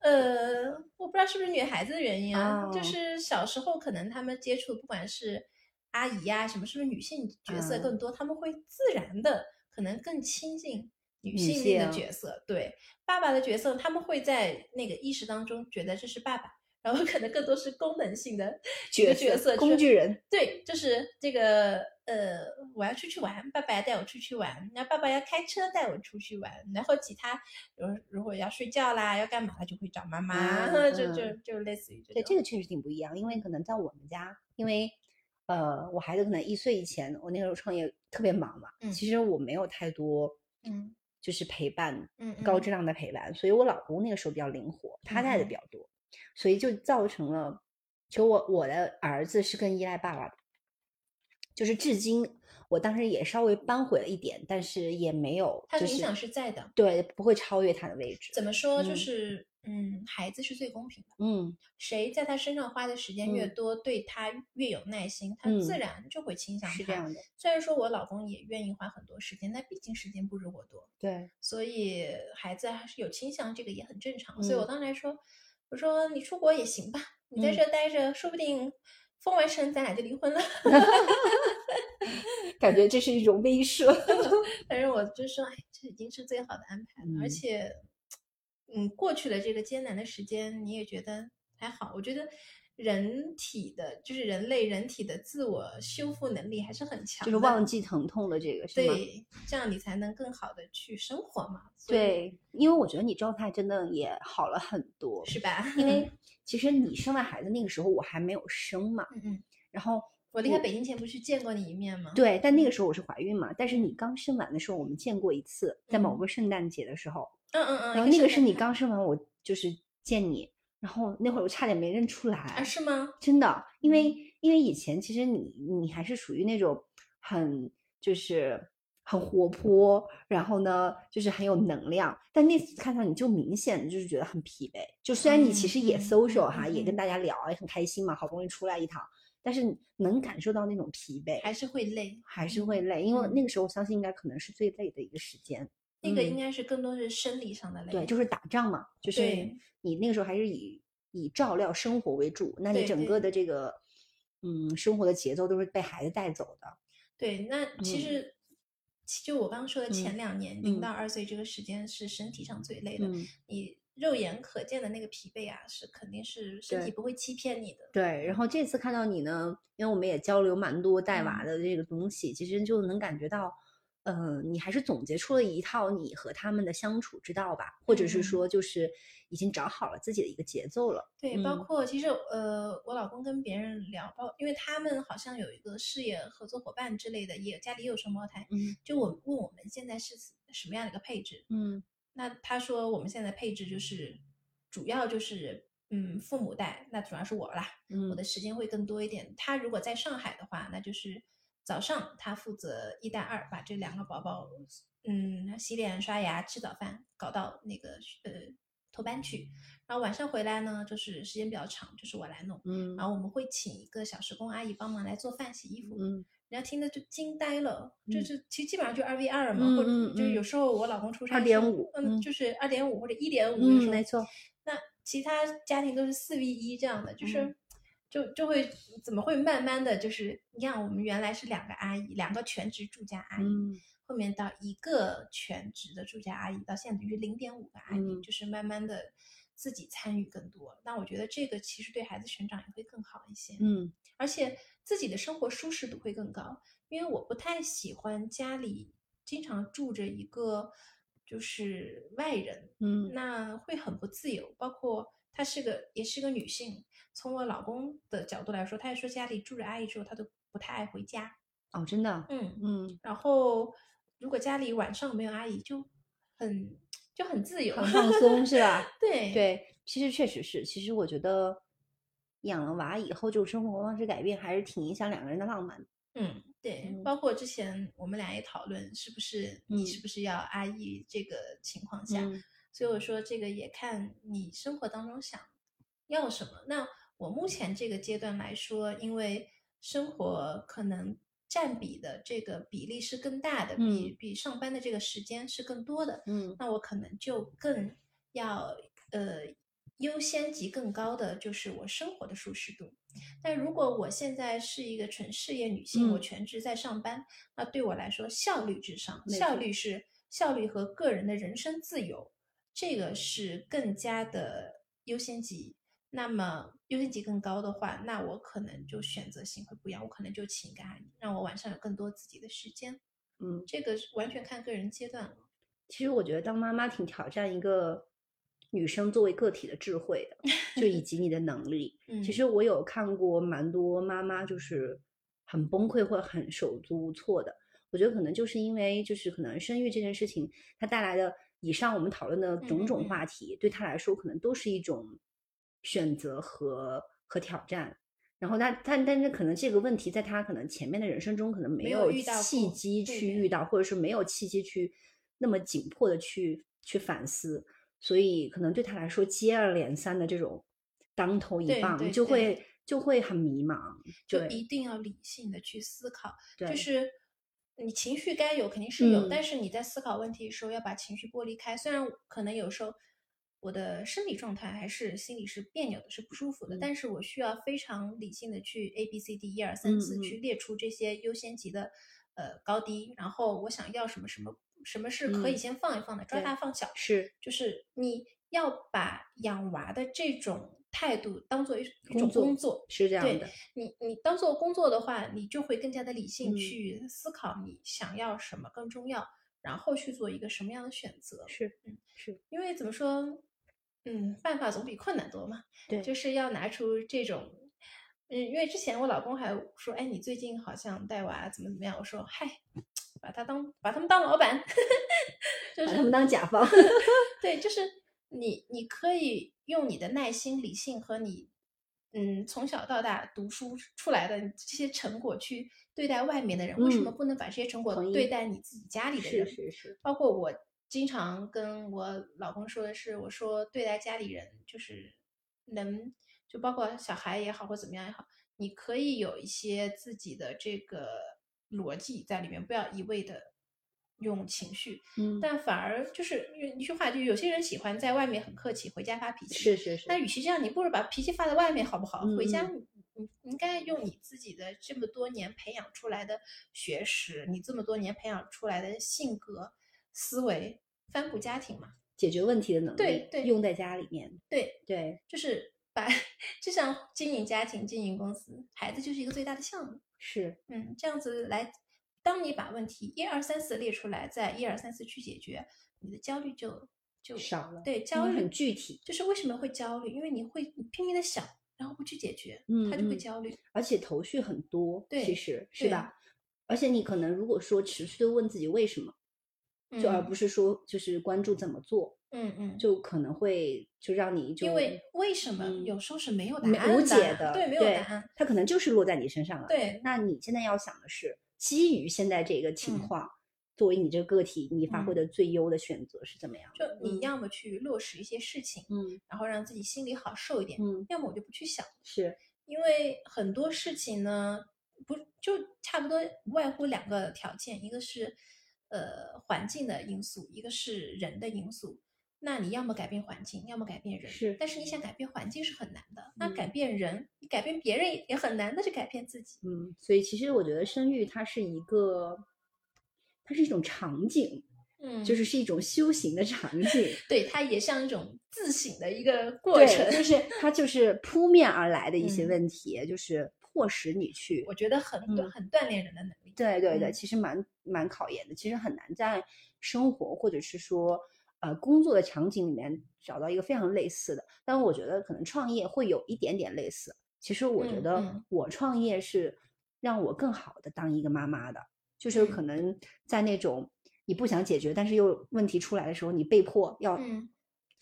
呃，我不知道是不是女孩子的原因啊，就哦是小时候可能他们接触，不管是阿姨呀、什么，是不是女性角色嗯更多，他们会自然的可能更亲近女女性力的角色。对，爸爸的角色，他们会在那个意识当中觉得这是爸爸。然后可能更多是功能性的一个角色，工具人。对，就是这个呃，我要出去玩，爸爸要带我出去玩，那爸爸要开车带我出去玩，然后其他如如果要睡觉啦，要干嘛就会找妈妈，嗯就就嗯就类似于这对，这个确实挺不一样，因为可能在我们家，因为呃，我孩子可能一岁以前，我那个时候创业特别忙嘛，嗯。其实我没有太多嗯。就是陪伴，嗯嗯高质量的陪伴，所以我老公那个时候比较灵活，他带的比较多，所以就造成了，其实我我的儿子是更依赖爸爸的，就是至今，我当时也稍微扳回了一点，但是也没有，就是它的影响是在的。对，不会超越他的位置。怎么说？就嗯是嗯，孩子是最公平的。嗯谁在他身上花的时间越嗯多，对他越有耐心，他嗯自然就会倾向他。是这样的。虽然说我老公也愿意花很多时间，但毕竟时间不如我多，对，所以孩子还是有倾向，这个也很正常。所以我嗯当时说，我说你出国也行吧，你在嗯这待着，说不定封完城咱俩就离婚了。感觉这是一种威慑。但是我就说，哎，这已经是最好的安排了，而嗯且，嗯，过去的这个艰难的时间，你也觉得还好。我觉得人体的，就是人类人体的自我修复能力还是很强，就是忘记疼痛的这个是吗？对，这样你才能更好的去生活嘛。对，因为我觉得你状态真的也好了很多，是吧？因为 其实你生完孩子那个时候我还没有生嘛，嗯嗯，然后我离开北京前不是见过你一面吗？，对，但那个时候我是怀孕嘛，但是你刚生完的时候我们见过一次，在某嗯个圣诞节的时候，嗯嗯嗯。然后那个是你刚生完，我就是见你，然后那会儿我差点没认出来，啊？是吗？真的，因为嗯因为以前其实你你还是属于那种很就是很活泼，然后呢就是很有能量，但那次看到你就明显就是觉得很疲惫。就虽然你其嗯实也嗯 social 嗯哈，也跟大家聊，也很开心嘛，好不容易出来一趟，但是能感受到那种疲惫，还是会累，还是会累，因为嗯那个时候我相信应该可能是最累的一个时间。那个嗯应该是更多是生理上的累。对，就是打仗嘛，就是你那个时候还是以以照料生活为主，那你整个的这个嗯生活的节奏都是被孩子带走的。对，那其嗯实其就我刚刚说的前嗯两年，零嗯到二岁这个时间是身体上最累的，嗯，你肉眼可见的那个疲惫啊，是肯定是身体不会欺骗你的。对。然后这次看到你呢，因为我们也交流蛮多带娃嗯的这个东西，其实就能感觉到。呃，你还是总结出了一套你和他们的相处之道吧，或者是嗯说，就是已经找好了自己的一个节奏了。对，包嗯括其实呃，我老公跟别人聊，包因为他们好像有一个事业合作伙伴之类的，也家里也有双胞胎，嗯就我问我们现在是什么样的一个配置，嗯那他说我们现在配置就是主要就是嗯父母带，那主要是我啦，我嗯的时间会更多一点。他如果在上海的话，那就是早上他负责一带二，把这两个宝宝嗯洗脸、刷牙、吃早饭搞到那个呃托班去，然后晚上回来呢，就是时间比较长，就是我来弄。嗯然后我们会请一个小时工阿姨帮忙来做饭、洗衣服，嗯人家听的就惊呆了，就嗯。是其实基本上就二 v 二嘛，嗯或者嗯就是有嗯。时候我老公出差二点五嗯，嗯。就是二点五或者一点五，嗯，没错。那其他家庭都是四 v 一这样的，就是、嗯就就会怎么会慢慢的就是，你看我们原来是两个阿姨，两个全职住家阿姨，嗯。后面到一个全职的住家阿姨，到现在等于零点五个阿姨，嗯。就是慢慢的自己参与更多。那我觉得这个其实对孩子成长也会更好一些，嗯而且自己的生活舒适度会更高。因为我不太喜欢家里经常住着一个就是外人，嗯那会很不自由。包括她是个也是个女性，从我老公的角度来说，他也说家里住着阿姨之后，他都不太爱回家。哦，真的。嗯，嗯，然后如果家里晚上没有阿姨，就很就很自由，很 放松是吧？对对，其实确实是。其实我觉得养了娃以后，这种生活方式改变还是挺影响两个人的浪漫的。嗯，对，嗯包括之前我们俩也讨论，是不是你嗯是不是要阿姨这个情况下，嗯所以我说这个也看你生活当中想要什么。那我目前这个阶段来说，因为生活可能占比的这个比例是更大的，比嗯比上班的这个时间是更多的，嗯那我可能就更要呃优先级更高的就是我生活的舒适度。但如果我现在是一个纯事业女性，我嗯全职在上班，那对我来说效率至上，效率是效率和个人的人身自由，这个是更加的优先级。那么优先级更高的话，那我可能就选择性会不一样，我可能就请一个阿姨，让我晚上有更多自己的时间。嗯，这个是完全看个人阶段了。其实我觉得当妈妈挺挑战一个女生作为个体的智慧的，就以及你的 能力。嗯，其实我有看过蛮多妈妈就是很崩溃或者很手足无措的。我觉得可能就是因为就是可能生育这件事情，它带来的以上我们讨论的种种嗯嗯嗯话题，对她来说可能都是一种选择和和挑战。然后他他但是可能这个问题在他可能前面的人生中可能没没有契机去遇。到，或者是没有契机去那么紧迫的去去反思，所以可能对他来说接二连三的这种当头一棒就会。就会很迷茫，就一定要理性的去思考，对。就是你情绪该有肯定是有，嗯。但是你在思考问题的时候要把情绪剥离开。虽然可能有时候我的生理状态还是心里是别扭的，是不舒服的，嗯。但是我需要非常理性的去 A B C D 一二三四嗯。去列出这些优先级的呃高低，然后我想要什么什么什么是可以嗯先放一放的，抓大放小，是。就是你要把养娃的这种态度当做一一种工作是这。样的，你你当做工作的话，你就会更加的理性嗯。去思考你想要什么更重要，然后去做一个什么样的选择。是。嗯是，因为怎么说，嗯，办法总比困难多嘛。对就是要拿出这种，嗯，因为之前我老公还说，哎，你最近好像带娃怎么怎么样？我说，嗨，把他当把他们当老板，就是把他们当甲方，对，就是你，你可以用你的耐心、理性和你，嗯，从小到大读书出来的这些成果去对待外面的人，为什么嗯不能把这些成果对待你自己家里的是人？是是，包括我经常跟我老公说的是，我说对待家里人就是能，就包括小孩也好或怎么样也好，你可以有一些自己的这个逻辑在里面，不要一味的用情绪，嗯，但反而就是有一句话，就有些人喜欢在外面很客气，回家发脾气。是是是，那与其这样，你不如把脾气发在外面，好不好？回家嗯你你应该用你自己的这么多年培养出来的学识，你这么多年培养出来的性格思维，翻补家庭嘛。解决问题的能力，对对用在家里面，对，对，就是把 就像经营家庭、经营公司，孩子就是一个最大的项目。是嗯，这样子来，当你把问题一二三四列出来，再一二三四去解决，你的焦虑就就少了，对，焦虑很具体，就是为什么会焦虑？因为你会你拼命的想，然后不去解决，嗯他就会嗯焦虑。而且头绪很多，对其实是吧？而且你可能如果说持续的问自己为什么，就而不是是说就是关注怎么做，嗯嗯，就可能会就让你就因为为什么嗯有时候是没有答案无解的，对，没有答案。它可能就是落在你身上了。对那你现在要想的是，基于现在这个情嗯况，作为你这个个体，你发挥嗯的最优的选择是怎么样就？你要么去落实一些事情，嗯然后让自己心里好受一点，嗯要么我就不去想。是因为很多事情呢，不就差不多无外乎两个条件，一个是呃环境的因素，一个是人的因素。那你要么改变环境，要么改变人。是但是你想改变环境是很难的，那嗯改变人，你改变别人也很难，那就改变自己。嗯，所以其实我觉得生育它是一个，它是一种场景，嗯就是是一种修行的场景。对，它也像一种自省的一个 过，程。就是它就是扑面而来的一些嗯问题，就是迫使你去我觉得很嗯很锻炼人的能力。对对对，嗯其实蛮蛮考验的，其实很难在生活或者是说呃工作的场景里面找到一个非常类似的。但我觉得可能创业会有一点点类似。其实我觉得我创业是让我更好的当一个妈妈的，就是可嗯能在那种你不想解决，但是又问题出来的时候，你被迫要嗯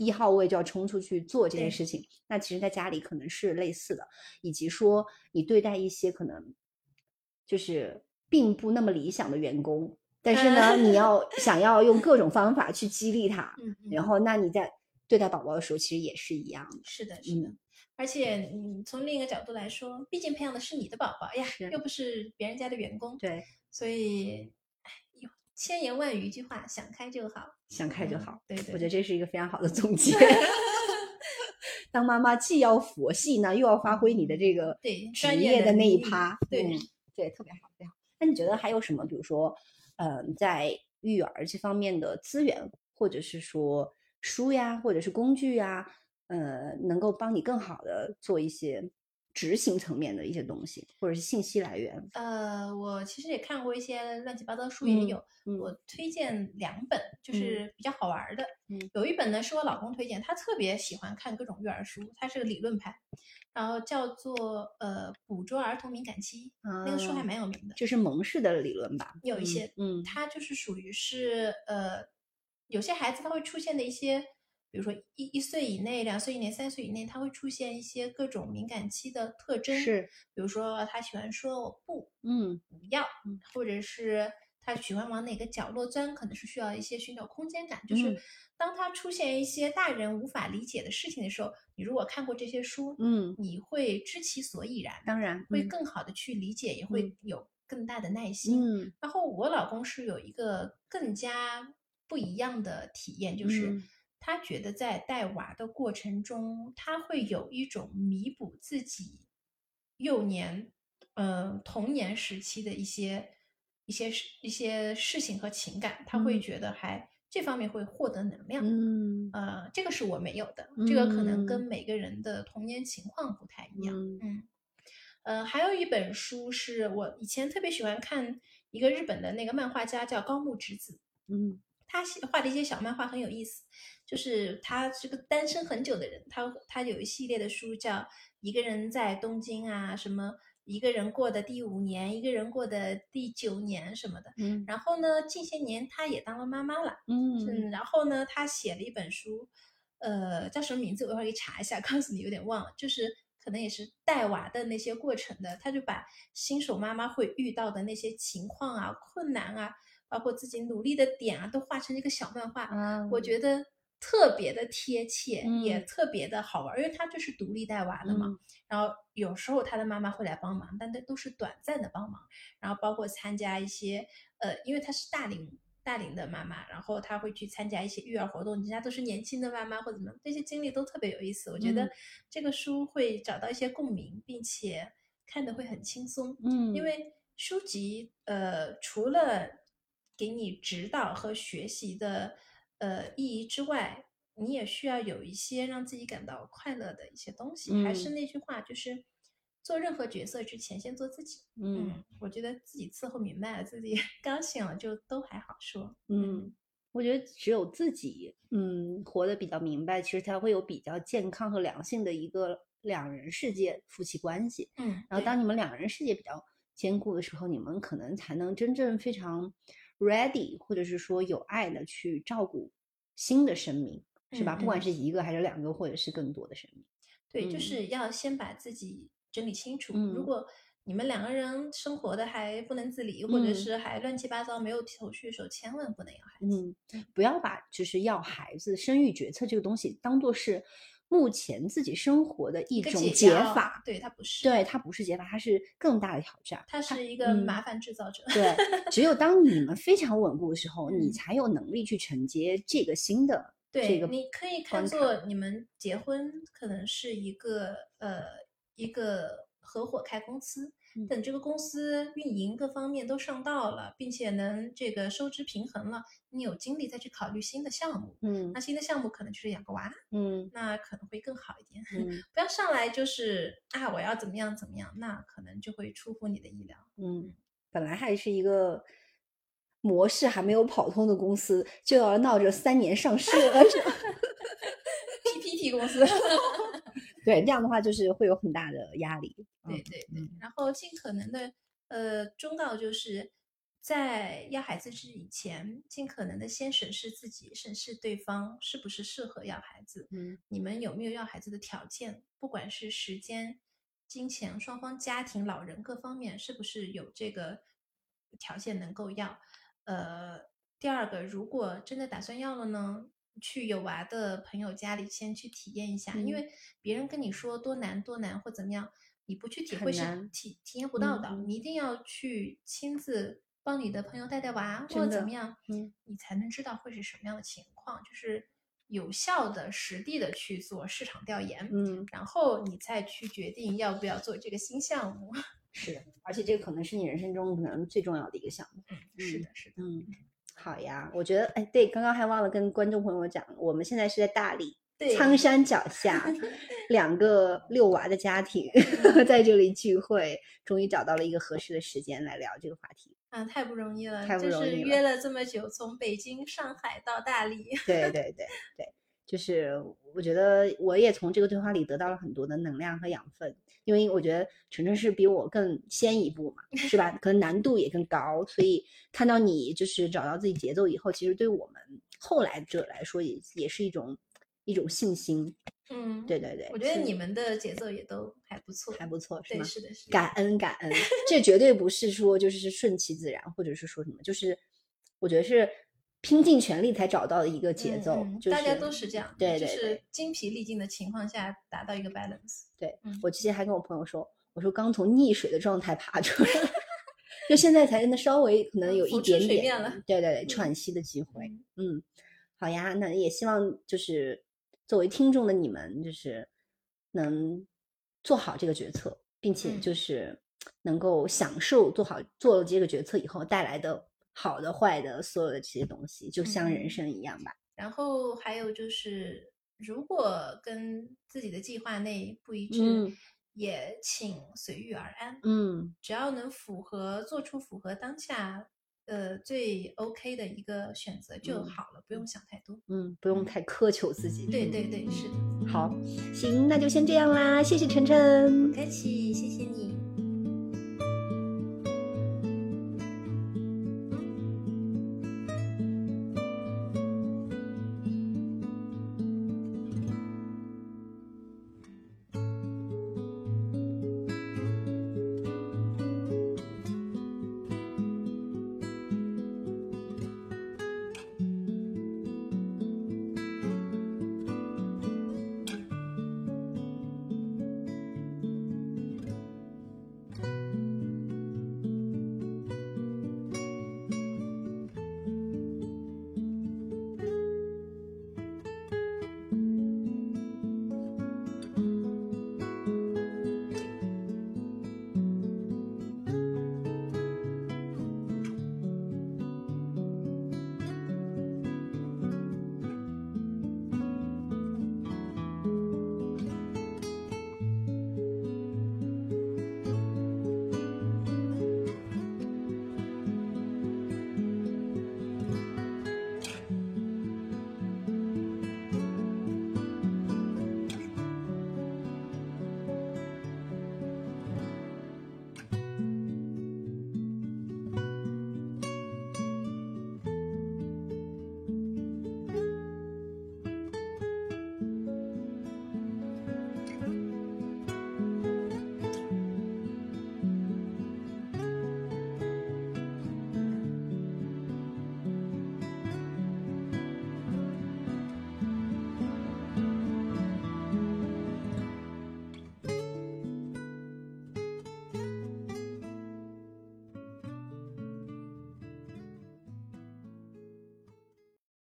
一号位就要冲出去做这件事情。那其实在家里可能是类似的，以及说你对待一些可能就是并不那么理想的员工，但是呢，你要 想要用各种方法去激励他。然后那你在对待宝宝的时候，其实也是一样的。是的，是的。嗯而且，嗯，从另一个角度来说，毕竟培养的是你的宝宝呀，又不是别人家的员工。对，所以，千言万语一句话，想开就好。想开就嗯好。对对我觉得这是一个非常好的总 结。当妈妈既要佛系呢，又要发挥你的这个对职专业业的那一趴，对嗯对，特别好，特别好。那你觉得还有什么，比如说，呃，在育儿这方面的资源，或者是说书呀，或者是工具呀，呃，能够帮你更好的做一些执行层面的一些东西，或者是信息来源？呃，我其实也看过一些乱七八糟的书，也嗯有。嗯我推荐两本，就嗯是比较好玩儿的。嗯有一本呢是我老公推荐，他特别喜欢看各种育儿书，他是个理论派，然后叫做呃捕捉儿童敏感期，那个书还啊蛮有名的。就是蒙氏的理论吧？嗯有一些嗯它就是属于是呃，有些孩子他会出现的一些比如说一一岁以内、两岁以内、三岁以内，他会出现一些各种敏感期的特征，是，比如说他喜欢说我不，嗯。不要，或者是他喜欢往哪个角落钻，可能是需要一些寻找空间感。就是嗯。当他出现一些大人无法理解的事情的时候，你如果看过这些书，嗯，你会知其所以然，当然会嗯。更好的去理解，也会嗯。有更大的耐心。嗯。然后我老公是有一个更加不一样的体验，就是嗯他觉得在带娃的过程中，他会有一种弥补自己幼年、呃童年时期的一些一些事一些事情和情感，他会嗯。觉得还这方面会获得能量。嗯。呃，这个是我没有的，这个可能跟嗯。每个人的童年情况不太一样。嗯。嗯，呃，还有一本书是我以前特别喜欢看一个日本的那个漫画家叫高木直子，嗯。他写画的一些小漫画很有意思，就是他是个单身很久的人，他他有一系列的书叫《一个人在东京》啊，什么一个人过的第五年，一个人过的第九年什么的。嗯。然后呢，近些年他也当了妈妈了，嗯。嗯，然后呢，他写了一本书，呃，叫什么名字？我一会儿给查一下，告诉你有点忘了，就是可能也是带娃的那些过程的，他就把新手妈妈会遇到的那些情况啊、困难啊，包括自己努力的点啊，都画成一个小漫画，嗯，我觉得特别的贴切，也嗯特别的好玩，因为他就是独立带娃的嘛。嗯然后有时候他的妈妈会来帮忙，但那都是短暂的帮忙。然后包括参加一些呃，因为他是大龄大龄的妈妈，然后他会去参加一些育儿活动，人家都是年轻的妈妈或者怎么样，这些经历都特别有意思。我觉得嗯这个书会找到一些共鸣，并且看得会很轻松。嗯因为书籍呃，除了给你指导和学习的呃意义之外，你也需要有一些让自己感到快乐的一些东西。还是嗯那句话，就是做任何角色之前，先做自己。嗯我觉得自己伺候明白了，自己 高兴了，就都还好说。嗯，我觉得只有自己嗯活得比较明白，其实才会有比较健康和良性的一个两人世界夫妻关系。嗯，然后当你们两个人世界比较坚固的时候，你们可能才能真正非常 ready，或者是说有爱的去照顾新的生命，是吧？嗯不管嗯是一个还是两个，或者是更多的生命。对，就嗯是要先把自己整理清楚。如嗯果你们两个人生活的还不能自理，或者嗯是还乱七八糟没有头绪的时候，千万不能要孩子。嗯，不要把就是要孩子、生育决策这个东西当做是目前自己生活的一种解法。对它不是，对，它不是解法，它是更大的挑战。它是一个嗯麻烦制造者。对，只有当你们非常稳固的时候，你嗯才有能力去承接这个新的这对，个你可以看作你们结婚可能是一个呃一个合伙开公司，嗯等这个公司运营各方面都上道了，并且能这个收支平衡了，你有精力再去考虑新的项目。嗯那新的项目可能就是养个娃，嗯那可能会更好一点。嗯 不要上来就是啊，我要怎么样怎么样，那可能就会出乎你的意料。嗯，本来还是一个模式还没有跑通的公司，就要闹着三年上市了。PPT 公司，对，这样的话就是会有很大的压力。嗯对对对，然后尽可能的呃忠告就是在要孩子之以前，尽可能的先审视自己，审视对方是不是适合要孩子，嗯你们有没有要孩子的条件，不管是时间、金钱，双方家庭、老人各方面是不是有这个条件能够要。呃，第二个，如果真的打算要了呢，去有娃的朋友家里先去体验一下，因嗯。为别人跟你说多难多难或怎么样，你不去体会是体体验不到的，嗯嗯。你一定要去亲自帮你的朋友带带娃或者怎么样，嗯。你才能知道会是什么样的情况，就是有效的、实地的去做市场调研，嗯，然后你再去决定要不要做这个新项目。是，而且这个可能是你人生中可能最重要的一个项目。是的，是的，嗯，好呀，我觉得，哎，对，刚刚还忘了跟观众朋友讲，我们现在是在大理，对，苍山脚下，两个遛娃的家庭 在这里聚会，终于找到了一个合适的时间来聊这个话题。啊，太不容易了，太不就是容易了约了这么久，从北京、上海到大理。对对对对，就是我觉得我也从这个对话里得到了很多的能量和养分，因为我觉得晨晨是比我更先一步嘛，是吧？可能难度也更高，所以看到你就是找到自己节奏以后，其实对我们后来者来说也也是一种一一种信心。嗯，对对对，我觉得你们的节奏也都还不错，还不错，是对，吗？是的，是的。感恩感恩，这绝对不是说就是顺其自然，或者是说什么，就是我觉得是拼尽全力才找到的一个节嗯奏，嗯就是大家都是这样对，就是对对是精疲力尽的情况下达到一个 balance。对嗯我之前还跟我朋友说，我说刚从溺水的状态爬出来，就现在才能稍微可能有一点点对对对嗯喘息的机会。嗯嗯，好呀，那也希望就是作为听众的你们，就是能做好这个决策，并且嗯就是能够享受做好做了这个决策以后带来的好的、坏的所有的这些东西，就像人嗯生一样吧。然后还有就是，如果跟自己的计划内不一致，嗯也请随遇而安。嗯，只要能符合做出符合当下呃最 OK 的一个选择就嗯好了，不用想太多。嗯，不用太苛求自己。对对对，是的，好，行，那就先这样啦，谢谢晨晨不。客气，谢谢你。